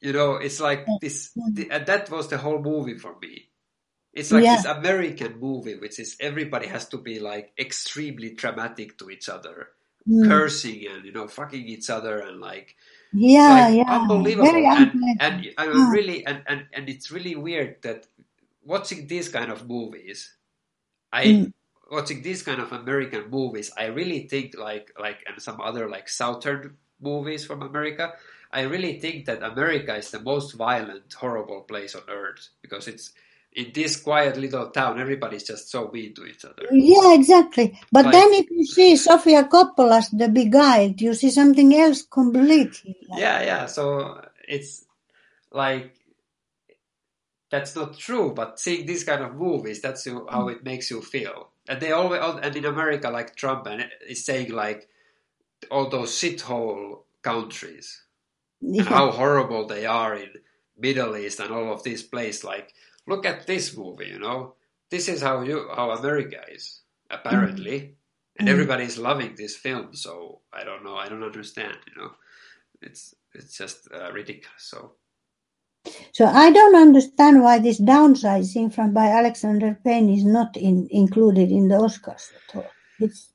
you know, it's like this, the, and that was the whole movie for me. It's like Yeah. this American movie, which is everybody has to be like extremely dramatic to each other, Mm. cursing and you know, fucking each other and like Yeah, like yeah. unbelievable and, unpleasant. and I Ah. really and, and and it's really weird that watching these kind of movies i Mm. watching these kind of american movies i really think like like and some other like southern movies from america i really think that america is the most violent horrible place on earth because it's in this quiet little town everybody's just so mean to each other Yeah, exactly. But Like- then if you see Sofia Coppola's The Beguiled, you see something else completely. Like, yeah yeah so it's like that's not true but seeing these kind of movies that's how mm. it makes you feel and they always and in america like trump and is saying like all those shithole countries and yeah. how horrible they are in middle east and all of these places like look at this movie you know this is how you how america is apparently and Mm. everybody's loving this film so i don't know i don't understand you know it's it's just uh, ridiculous so So I don't understand why this downsizing from by Alexander Payne is not in, included in the Oscars at all. It's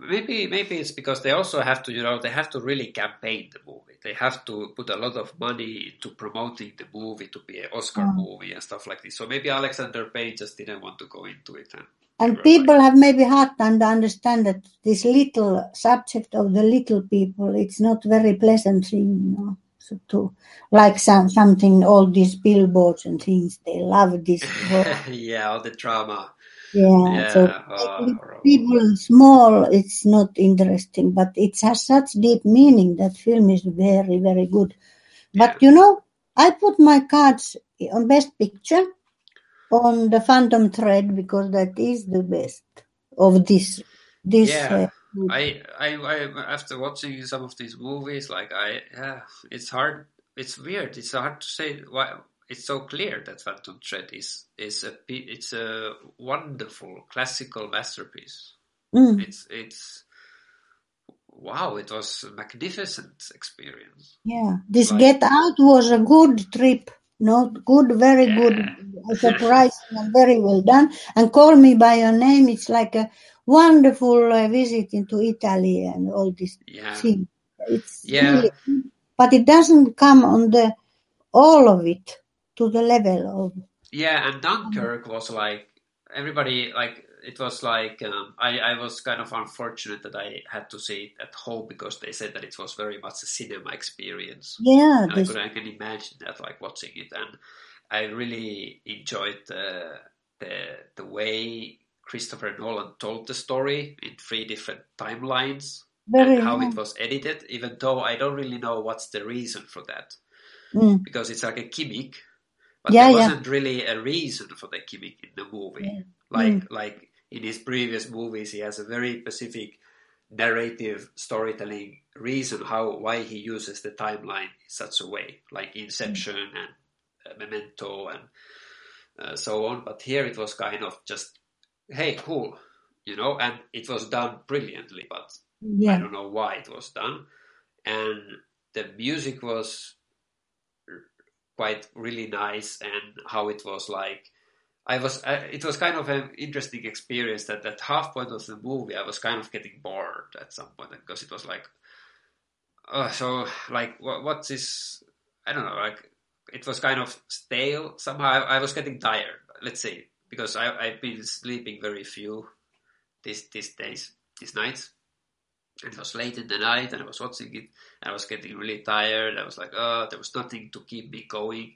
maybe maybe it's because they also have to you know they have to really campaign the movie they have to put a lot of money into promoting the movie to be an oscar Mm. movie and stuff like this so maybe alexander payne just didn't want to go into it and and people like- have maybe hard time to understand that this little subject of the little people, it's not very pleasant thing, you know. So to like some something, all these billboards and things, they love this. <laughs> yeah all the drama Yeah, yeah so oh, people small, it's not interesting, but it has such deep meaning. That film is very, very good. But Yeah. you know, I put my cards on Best Picture on the Phantom Thread because that is the best of this. This Yeah. uh, I, I, I, after watching some of these movies, like I, yeah, it's hard. It's weird. It's hard to say why. It's so clear that Phantom Thread is is a it's a wonderful classical masterpiece. mm, It's it's wow. It was a magnificent experience. yeah, this Like- Get Out was a good trip. Not good, very good, <laughs> surprising and very well done. And Call Me by Your Name. It's like a wonderful uh, visit into Italy and all this Yeah, thing. It's Yeah. really, but it doesn't come on the all of it to the level of yeah. And Dunkirk was like everybody like it was like um, I I was kind of unfortunate that I had to see it at home because they said that it was very much a cinema experience. yeah. I, could, I can imagine that, like watching it, and I really enjoyed the the the way Christopher Nolan told the story in three different timelines very and how yeah. it was edited. Even though I don't really know what's the reason for that, Mm, because it's like a gimmick, but Yeah, there yeah. wasn't really a reason for the gimmick in the movie. Yeah. Like Mm. like in his previous movies, he has a very specific narrative storytelling reason how why he uses the timeline in such a way, like Inception and uh, Memento and uh, so on. But here it was kind of just, hey, cool, you know, and it was done brilliantly. But I don't know why it was done, and the music was quite really nice, and how it was like. I was. It was kind of an interesting experience that at half point of the movie, I was kind of getting bored at some point because it was like, uh, so like what, what's this? I don't know. Like it was kind of stale somehow. I, I was getting tired. Let's say because I, I've been sleeping very few these these days, these nights. And it was late in the night, and I was watching it, and I was getting really tired. I was like, oh, there was nothing to keep me going.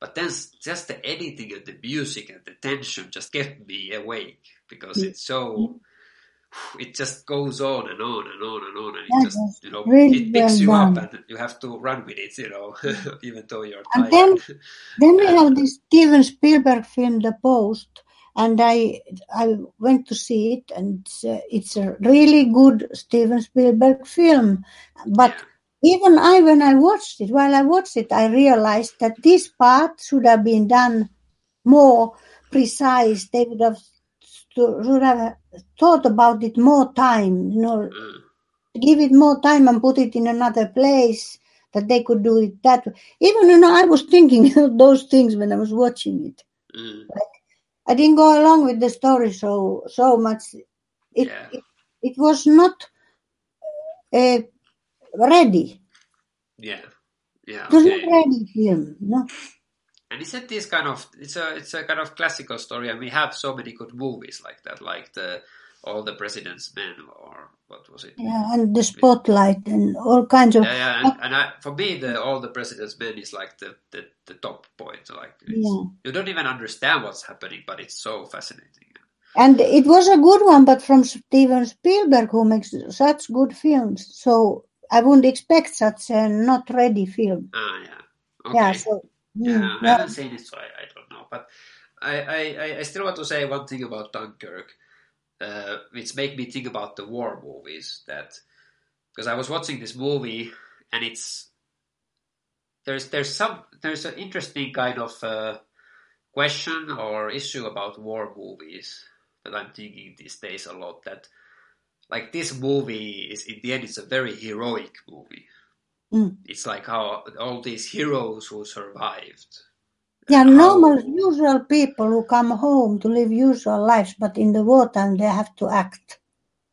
But then just the editing and the music and the tension just kept me awake because Yeah. it's so. It just goes on and on and on and on, and it just you know really it picks well you done. up, and you have to run with it, you know, mm. <laughs> even though you're tired. And then- Then we <laughs> have this Steven Spielberg film, The Post, and I I went to see it, and it's a, it's a really good Steven Spielberg film. But even I, when I watched it, while I watched it, I realized that this part should have been done more precise. They would have should have thought about it more time, you know, Mm. give it more time and put it in another place that they could do it that way. Even you know, I was thinking <laughs> of those things when I was watching it. Mm. I didn't go along with the story so so much. It Yeah. it, it was not uh, ready. Yeah. Yeah. It was Okay. not ready film. No. And isn't this kind of it's a it's a kind of classical story, and we have so many good movies like that, like the All the President's Men, or what was it? Yeah, and the spotlight and all kinds of Yeah, yeah. And, and I, for me, the All the President's Men is like the the, the top point. Like it's, Yeah. you don't even understand what's happening, but it's so fascinating. and it was a good one, but from Steven Spielberg, who makes such good films. So I wouldn't expect such a not ready film. Ah, yeah. Okay. Yeah, so mm, Yeah, I yeah. haven't seen it, so I, I don't know. But I, I, I- I still want to say one thing about Dunkirk, uh, which make me think about the war movies. That because I was watching this movie, and it's there's there's some there's an interesting kind of uh, question or issue about war movies that I'm thinking these days a lot. That like this movie is in the end it's a very heroic movie. Mm. It's like how all these heroes who survived. Yeah, how- normal, usual people who come home to live usual lives, but in the wartime they have to act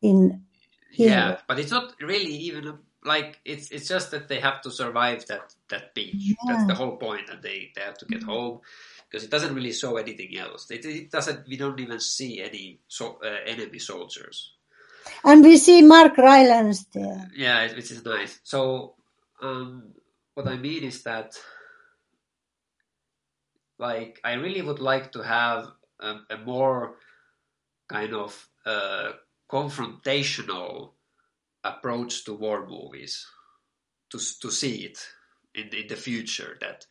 in Yeah, but it's not really even a, like it's it's just that they have to survive that that beach. That's the whole point, and they they have to get home because it doesn't really show anything else. It, it doesn't. We don't even see any so, uh, enemy soldiers. And we see Mark Rylance there. Yeah, which is nice. So, um, what I mean is that, like, I really would like to have a, a more kind of uh, confrontational approach to war movies, to to see it in in the future. That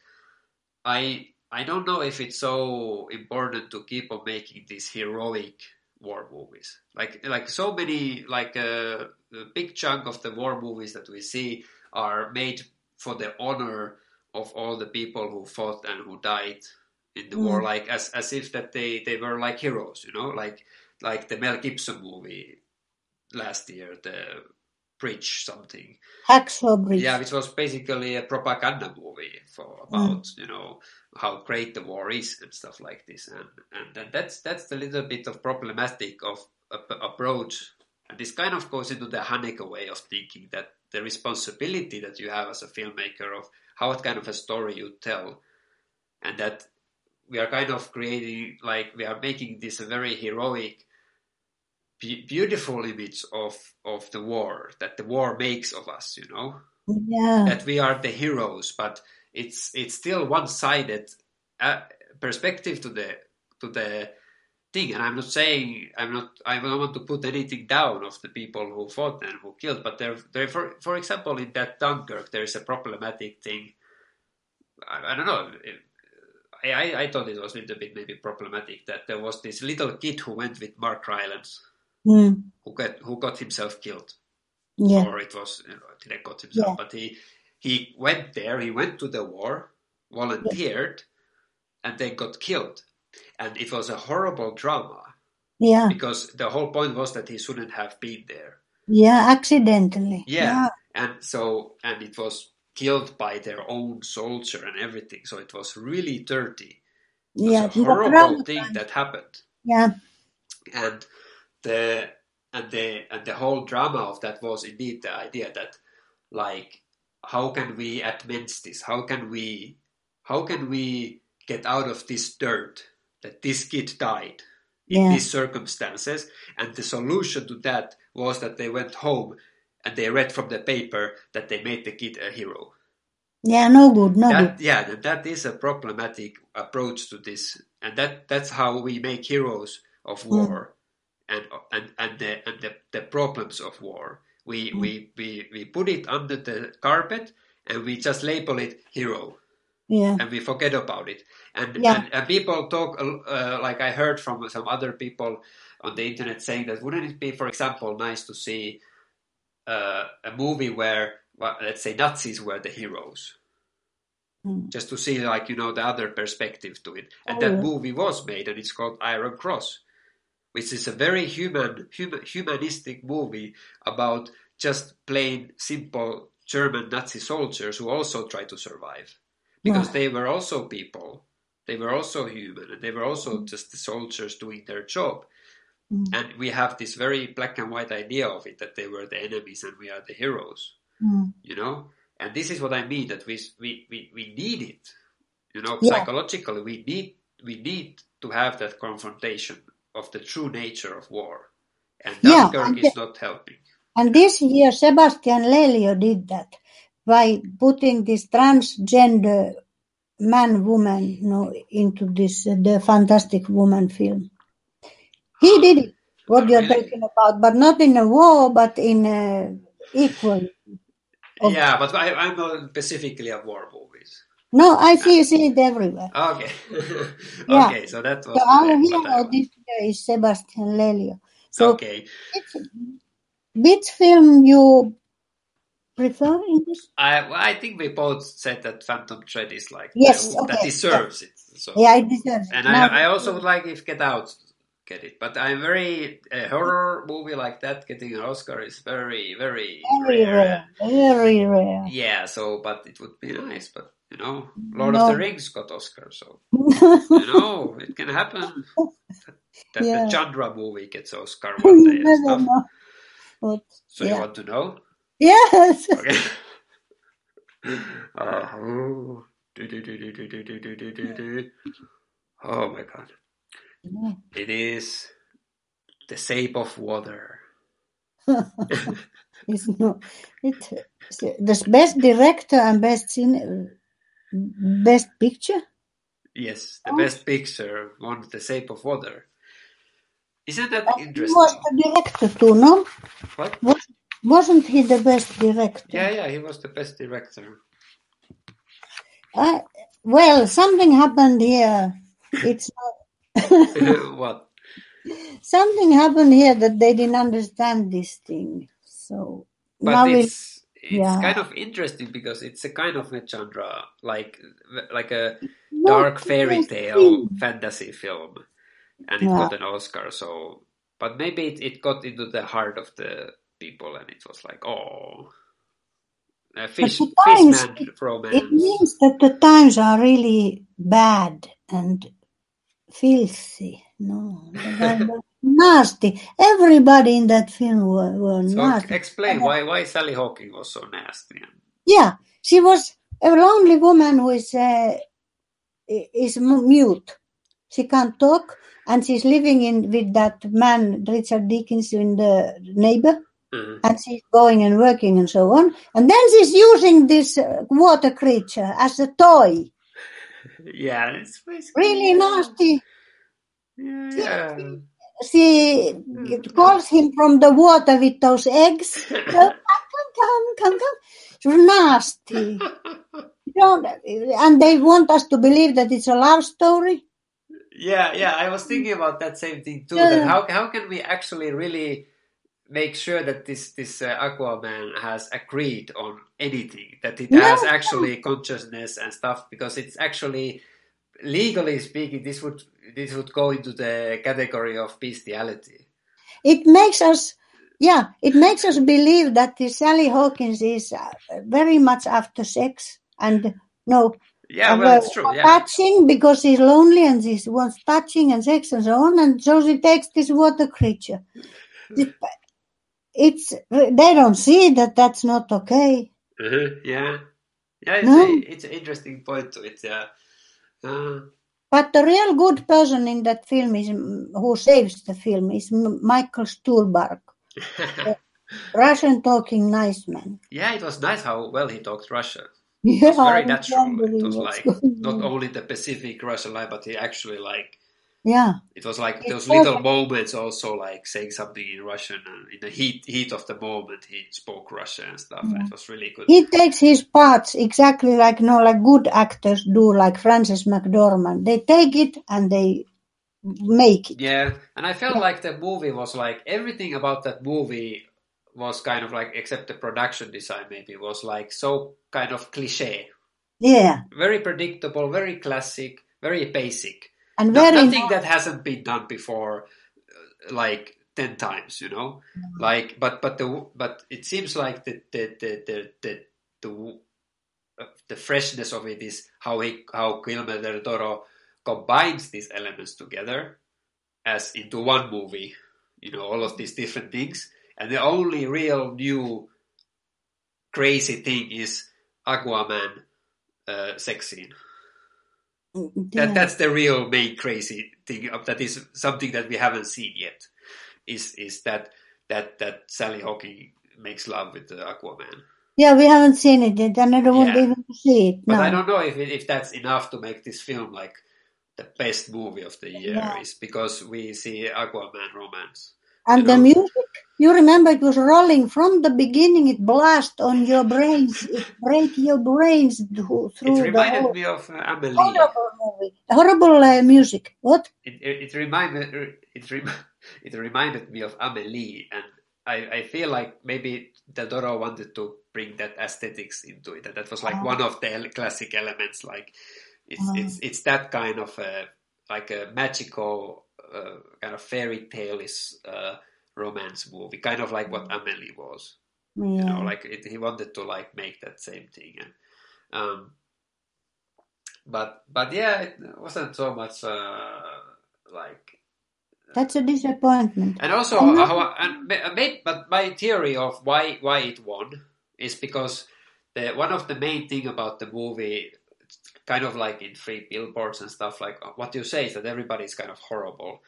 I I don't know if it's so important to keep on making these heroic war movies. Like like so many like uh, a big chunk of the war movies that we see are made for the honor of all the people who fought and who died in the war, Mm. like as as if that they they were like heroes, you know, like like the Mel Gibson movie last year, the Bridge something. Hacksaw Bridge. Yeah, which was basically a propaganda movie for about you know how great the war is and stuff like this, and and, and that's that's a little bit of problematic of ap- approach, and this kind of goes into the Haneke way of thinking that the responsibility that you have as a filmmaker of how what kind of a story you tell, and that we are kind of creating like we are making this a very heroic be- beautiful image of of the war that the war makes of us you know? Yeah. that we are the heroes but it's it's still one-sided uh, perspective to the to the thing. And i'm not saying i'm not i don't want to put anything down of the people who fought and who killed but there there for for example in that dunkirk there is a problematic thing. I, I don't know I, I, I thought it was a little bit maybe problematic that there was this little kid who went with Mark Rylance Mm. who got who got himself killed, Yeah. or it was you know, didn't got himself, Yeah. but he he went there. He went to the war, volunteered, and then got killed, and it was a horrible drama Yeah. because the whole point was that he shouldn't have been there. Yeah. Accidentally. Yeah, and so and it was killed by their own soldier and everything. So it was really dirty. It was Yeah. a horrible thing that happened. Yeah. and the and the and the whole drama of that was indeed the idea that like how can we amend this how can we how can we get out of this dirt that this kid died in Yeah. these circumstances and the solution to that was that they went home and they read from the paper that they made the kid a hero Yeah. No good. No good. yeah that, that is a problematic approach to this and that that's how we make heroes of war and and and the and the, the problems of war we, we we we put it under the carpet and we just label it hero Yeah. and we forget about it and Yeah. and, and people talk uh, like i heard from some other people on the internet saying that wouldn't it be for example nice to see uh, a movie where well, let's say Nazis were the heroes. Mm. Just to see, like you know, the other perspective to it, and Oh, that yeah. movie was made, and it's called Iron Cross, which is a very human, human humanistic movie about just plain simple German Nazi soldiers who also try to survive because Yeah. they were also people, they were also human, and they were also just the soldiers doing their job. Mm. And we have this very black and white idea of it that they were the enemies and we are the heroes, Mm. you know. And this is what I mean that we we we, we need it, you know, Yeah. psychologically. We need we need to have that confrontation of the true nature of war, and Yeah, Dunkirk and is not helping. And this year, Sebastian Lelio did that by putting this transgender man woman you know, into this uh, the Fantastic Woman film. He ah. did it, what ah, you're Really? talking about, but not in a war, but in a equal. Of- Yeah, but I, I'm not specifically of war movies. No, I see, ah. see it everywhere. Okay, <laughs> Yeah. okay, so that was So our hero this year is Sebastian Lelio. So okay. which, which film you prefer in this? I well, I think we both said that Phantom Thread is like Yes, the- that okay, deserves it. So Yeah, it deserves it. and Now- I I also would like if Get Out get it. But I'm very a horror movie like that getting an Oscar is very very very rare. rare. Very rare. Yeah. So, but it would be nice. But you know, Lord no. of the Rings got Oscar, so you know it can happen that, yeah. the genre movie gets Oscar one day and stuff. But, so yeah. you want to know? Yes. Okay. oh. oh my god. Mm. It is The Shape of Water. <laughs> it's not. it, the best director and best scene, best picture. Yes, the Oh. best picture won The Shape of Water. Isn't that He was the director too, no? What? Was, wasn't he the best director? Yeah, yeah, he was the best director. I, well, something happened here. It's not, <laughs> what? something happened here that they didn't understand this thing. So But now we it's it's yeah. kind of interesting because it's a kind of a genre, like like a dark fairy tale fantasy film, and it Yeah. got an Oscar. So, but maybe it, it got into the heart of the people, and it was like, oh, a fish the times- It romance. means that the times are really bad and filthy. No, <laughs> nasty. Everybody in that film were, were So nasty. explain why why Sally Hawkins was so nasty. Yeah, she was a lonely woman who is uh, is mute. She can't talk, and she's living in with that man Richard Dickens in the neighbor, Mhm. and she's going and working and so on. And then she's using this uh, water creature as a toy. Yeah, it's basically Really nasty. Yeah, yeah. She mm. calls him from the water with those eggs. <laughs> Come, come, come, come, come. It's nasty. Don't, and they want us to believe that it's a love story. Yeah, yeah, I was thinking about that same thing too. Yeah. How how can we actually really make sure that this this uh, Aquaman has agreed on anything that it No, has actually consciousness and stuff because it's actually legally speaking this would this would go into the category of bestiality. It makes us, yeah, it makes us believe that this Sally Hawkins is uh, very much after sex and no, Yeah, well, it's true. Yeah, touching because she's lonely and she wants touching and sex and so on, and so she takes this water creature. <laughs> It- It's they don't see that that's not okay. uh yeah, yeah. It's, No. a, it's an interesting point to it. Yeah. Uh, But the real good person in that film is who saves the film is Michael Stuhlbarg, <laughs> Russian talking nice man. yeah, it was nice how well he talked Russian. <laughs> Yeah, It was very natural. It was like not only the Pacific Russian line, but he actually like Yeah, it was like It's those little perfect. moments also like saying something in Russian and in the heat heat of the moment he spoke Russian and stuff and it was really good. he takes his parts exactly like you no, like good actors do, like Frances McDormand. They take it and they make it. Yeah, and I felt like the movie was like everything about that movie was kind of like, except the production design maybe was like so kind of cliche, Yeah, very predictable, very classic, very basic. And No- very nothing that hasn't been done before, uh, like ten times, you know. Mm-hmm. Like, but but the but it seems like the the the the the, the, uh, the freshness of it is how he how Guillermo del Toro combines these elements together as into one movie. You know, all of these different things, and the only real new crazy thing is Aquaman uh, sex scene. Yeah. That that's the real main crazy thing. That is something that we haven't seen yet. Is is that that that Sally Hawkins makes love with the Aquaman? Yeah, we haven't seen it yet, and I don't want Yeah. even to see it. But. I don't know if it, if that's enough to make this film like the best movie of the year. Yeah. Is because we see Aquaman romance. And the know. music, you remember it was rolling from the beginning. It blast on your brains, it break your brains through, It reminded whole me of uh, Amelie. horrible movie, horrible uh, music. What? It, it, it reminded it, rem, <laughs> it reminded me of Amelie, and I, I feel like maybe Del Toro wanted to bring that aesthetics into it. And that was like Ah. one of the classic elements. Like it's Ah. it's it's that kind of a like a magical uh, kind of fairy tale is uh, romance movie, kind of like what Amelie was. Yeah. You know, like it, he wanted to like make that same thing. And, um, but but yeah, it wasn't so much uh, like That's a disappointment. and also, And how, and ma- ma- but my theory of why why it won is because the one of the main thing about the movie, kind of like in free billboards and stuff, like what you say is that everybody's kind of horrible,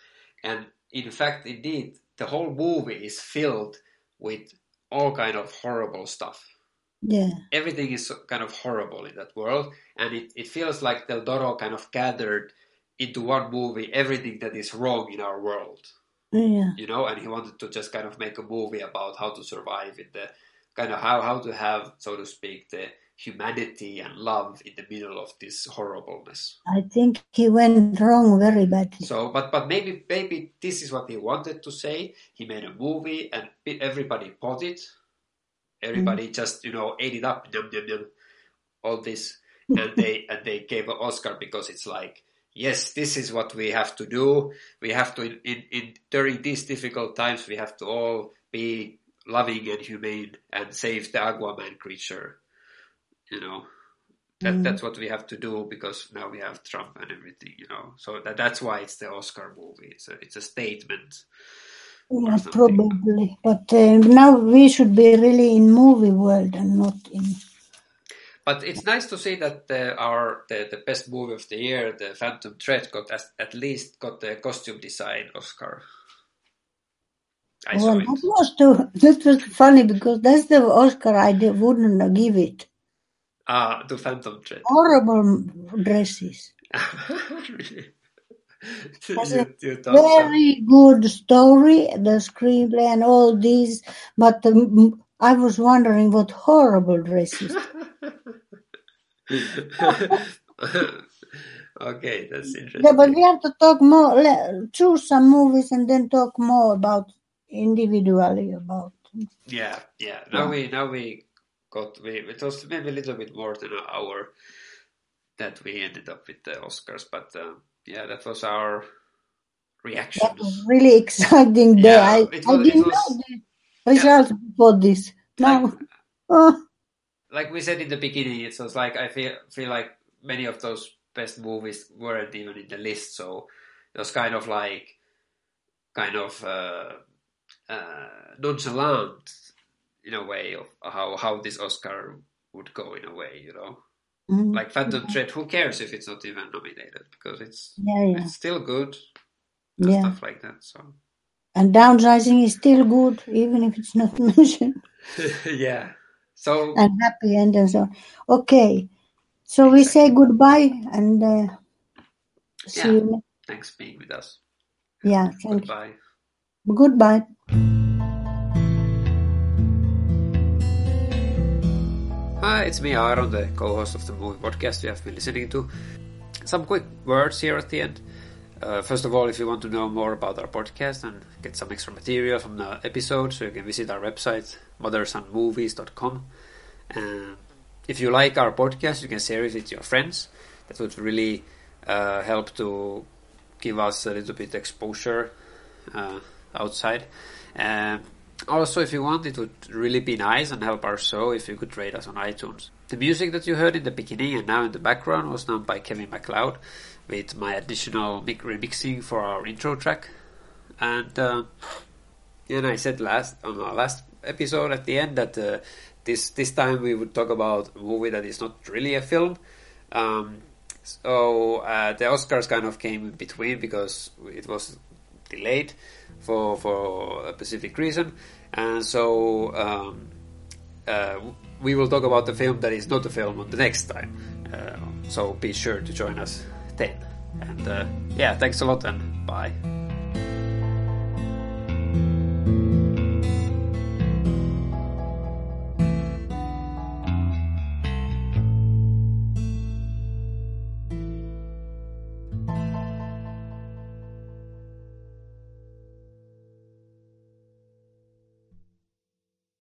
and in fact, indeed, the whole movie is filled with all kind of horrible stuff. Yeah. Everything is kind of horrible in that world, and it, it feels like Del Toro kind of gathered into one movie everything that is wrong in our world Yeah. you know, and he wanted to just kind of make a movie about how to survive in the kind of how how to have, so to speak, the humanity and love in the middle of this horribleness. I think he went wrong very badly. So, but but maybe maybe this is what he wanted to say. He made a movie, and everybody bought it. Everybody mm-hmm. just you know ate it up, yum, yum, yum, all this, and they <laughs> and they gave an Oscar because it's like. Yes, this is what we have to do. We have to, in, in, in during these difficult times, we have to all be loving and humane and save the Aquaman creature. You know, that Mm. that's what we have to do because now we have Trump and everything, you know. So that that's why it's the Oscar movie. It's a it's a statement. Yeah, probably. But uh, now we should be really in movie world and not in. But it's nice to see that the, our the, the best movie of the year, the Phantom Thread, got as, at least got the costume design Oscar. I Well, it. that was too. <laughs> That was funny because that's the Oscar I did, wouldn't give it. Ah, to Phantom Thread. Horrible dresses. Really? You, <laughs> you? Very good story, the screenplay and all these, but um, I was wondering what horrible dresses. <laughs> okay, that's interesting. Yeah, but we have to talk more. le- Choose some movies and then talk more about individually about. Yeah, yeah. Now we now we got we it was maybe a little bit more than an hour that we ended up with the Oscars, but um, yeah, that was our reaction. That was really <laughs> exciting day. Yeah, I, it I didn't was- know the results before this. Now, Like, <laughs> oh, like we said in the beginning, it was like I feel feel like many of those best movies weren't even in the list, so it was kind of like kind of uh, uh, nonchalant in a way of how how this Oscar would go in a way, you know. mm, Like Phantom Thread, who cares if it's not even nominated because it's yeah, yeah, it's still good and yeah. stuff like that. So And downsizing is still good, even if it's not <laughs> mentioned. <laughs> yeah. So And happy end and so. Okay, so we say goodbye and uh, see Yeah. you. thanks being with us. Yeah, thank Goodbye. you. Goodbye. Hi, it's me, Aaron, the co-host of the movie podcast you have been listening to. Some quick words here at the end. uh, first of all, if you want to know more about our podcast and get some extra material from the episode, so you can visit our website, mothersandmovies.com. And if you like our podcast, you can share it with your friends. That would really uh, help to give us a little bit exposure uh, outside. And also, if you want, it would really be nice and help our show if you could rate us on iTunes. The music that you heard in the beginning and now in the background was done by Kevin MacLeod with my additional remixing for our intro track. And uh, and I said last on our last episode at the end that uh, this this time we would talk about a movie that is not really a film. Um, so uh, the Oscars kind of came in between because it was delayed for for a specific reason, and so um, uh, we will talk about the film that is not a film on the next time. Uh, so be sure to join us then. And uh, yeah, thanks a lot and bye.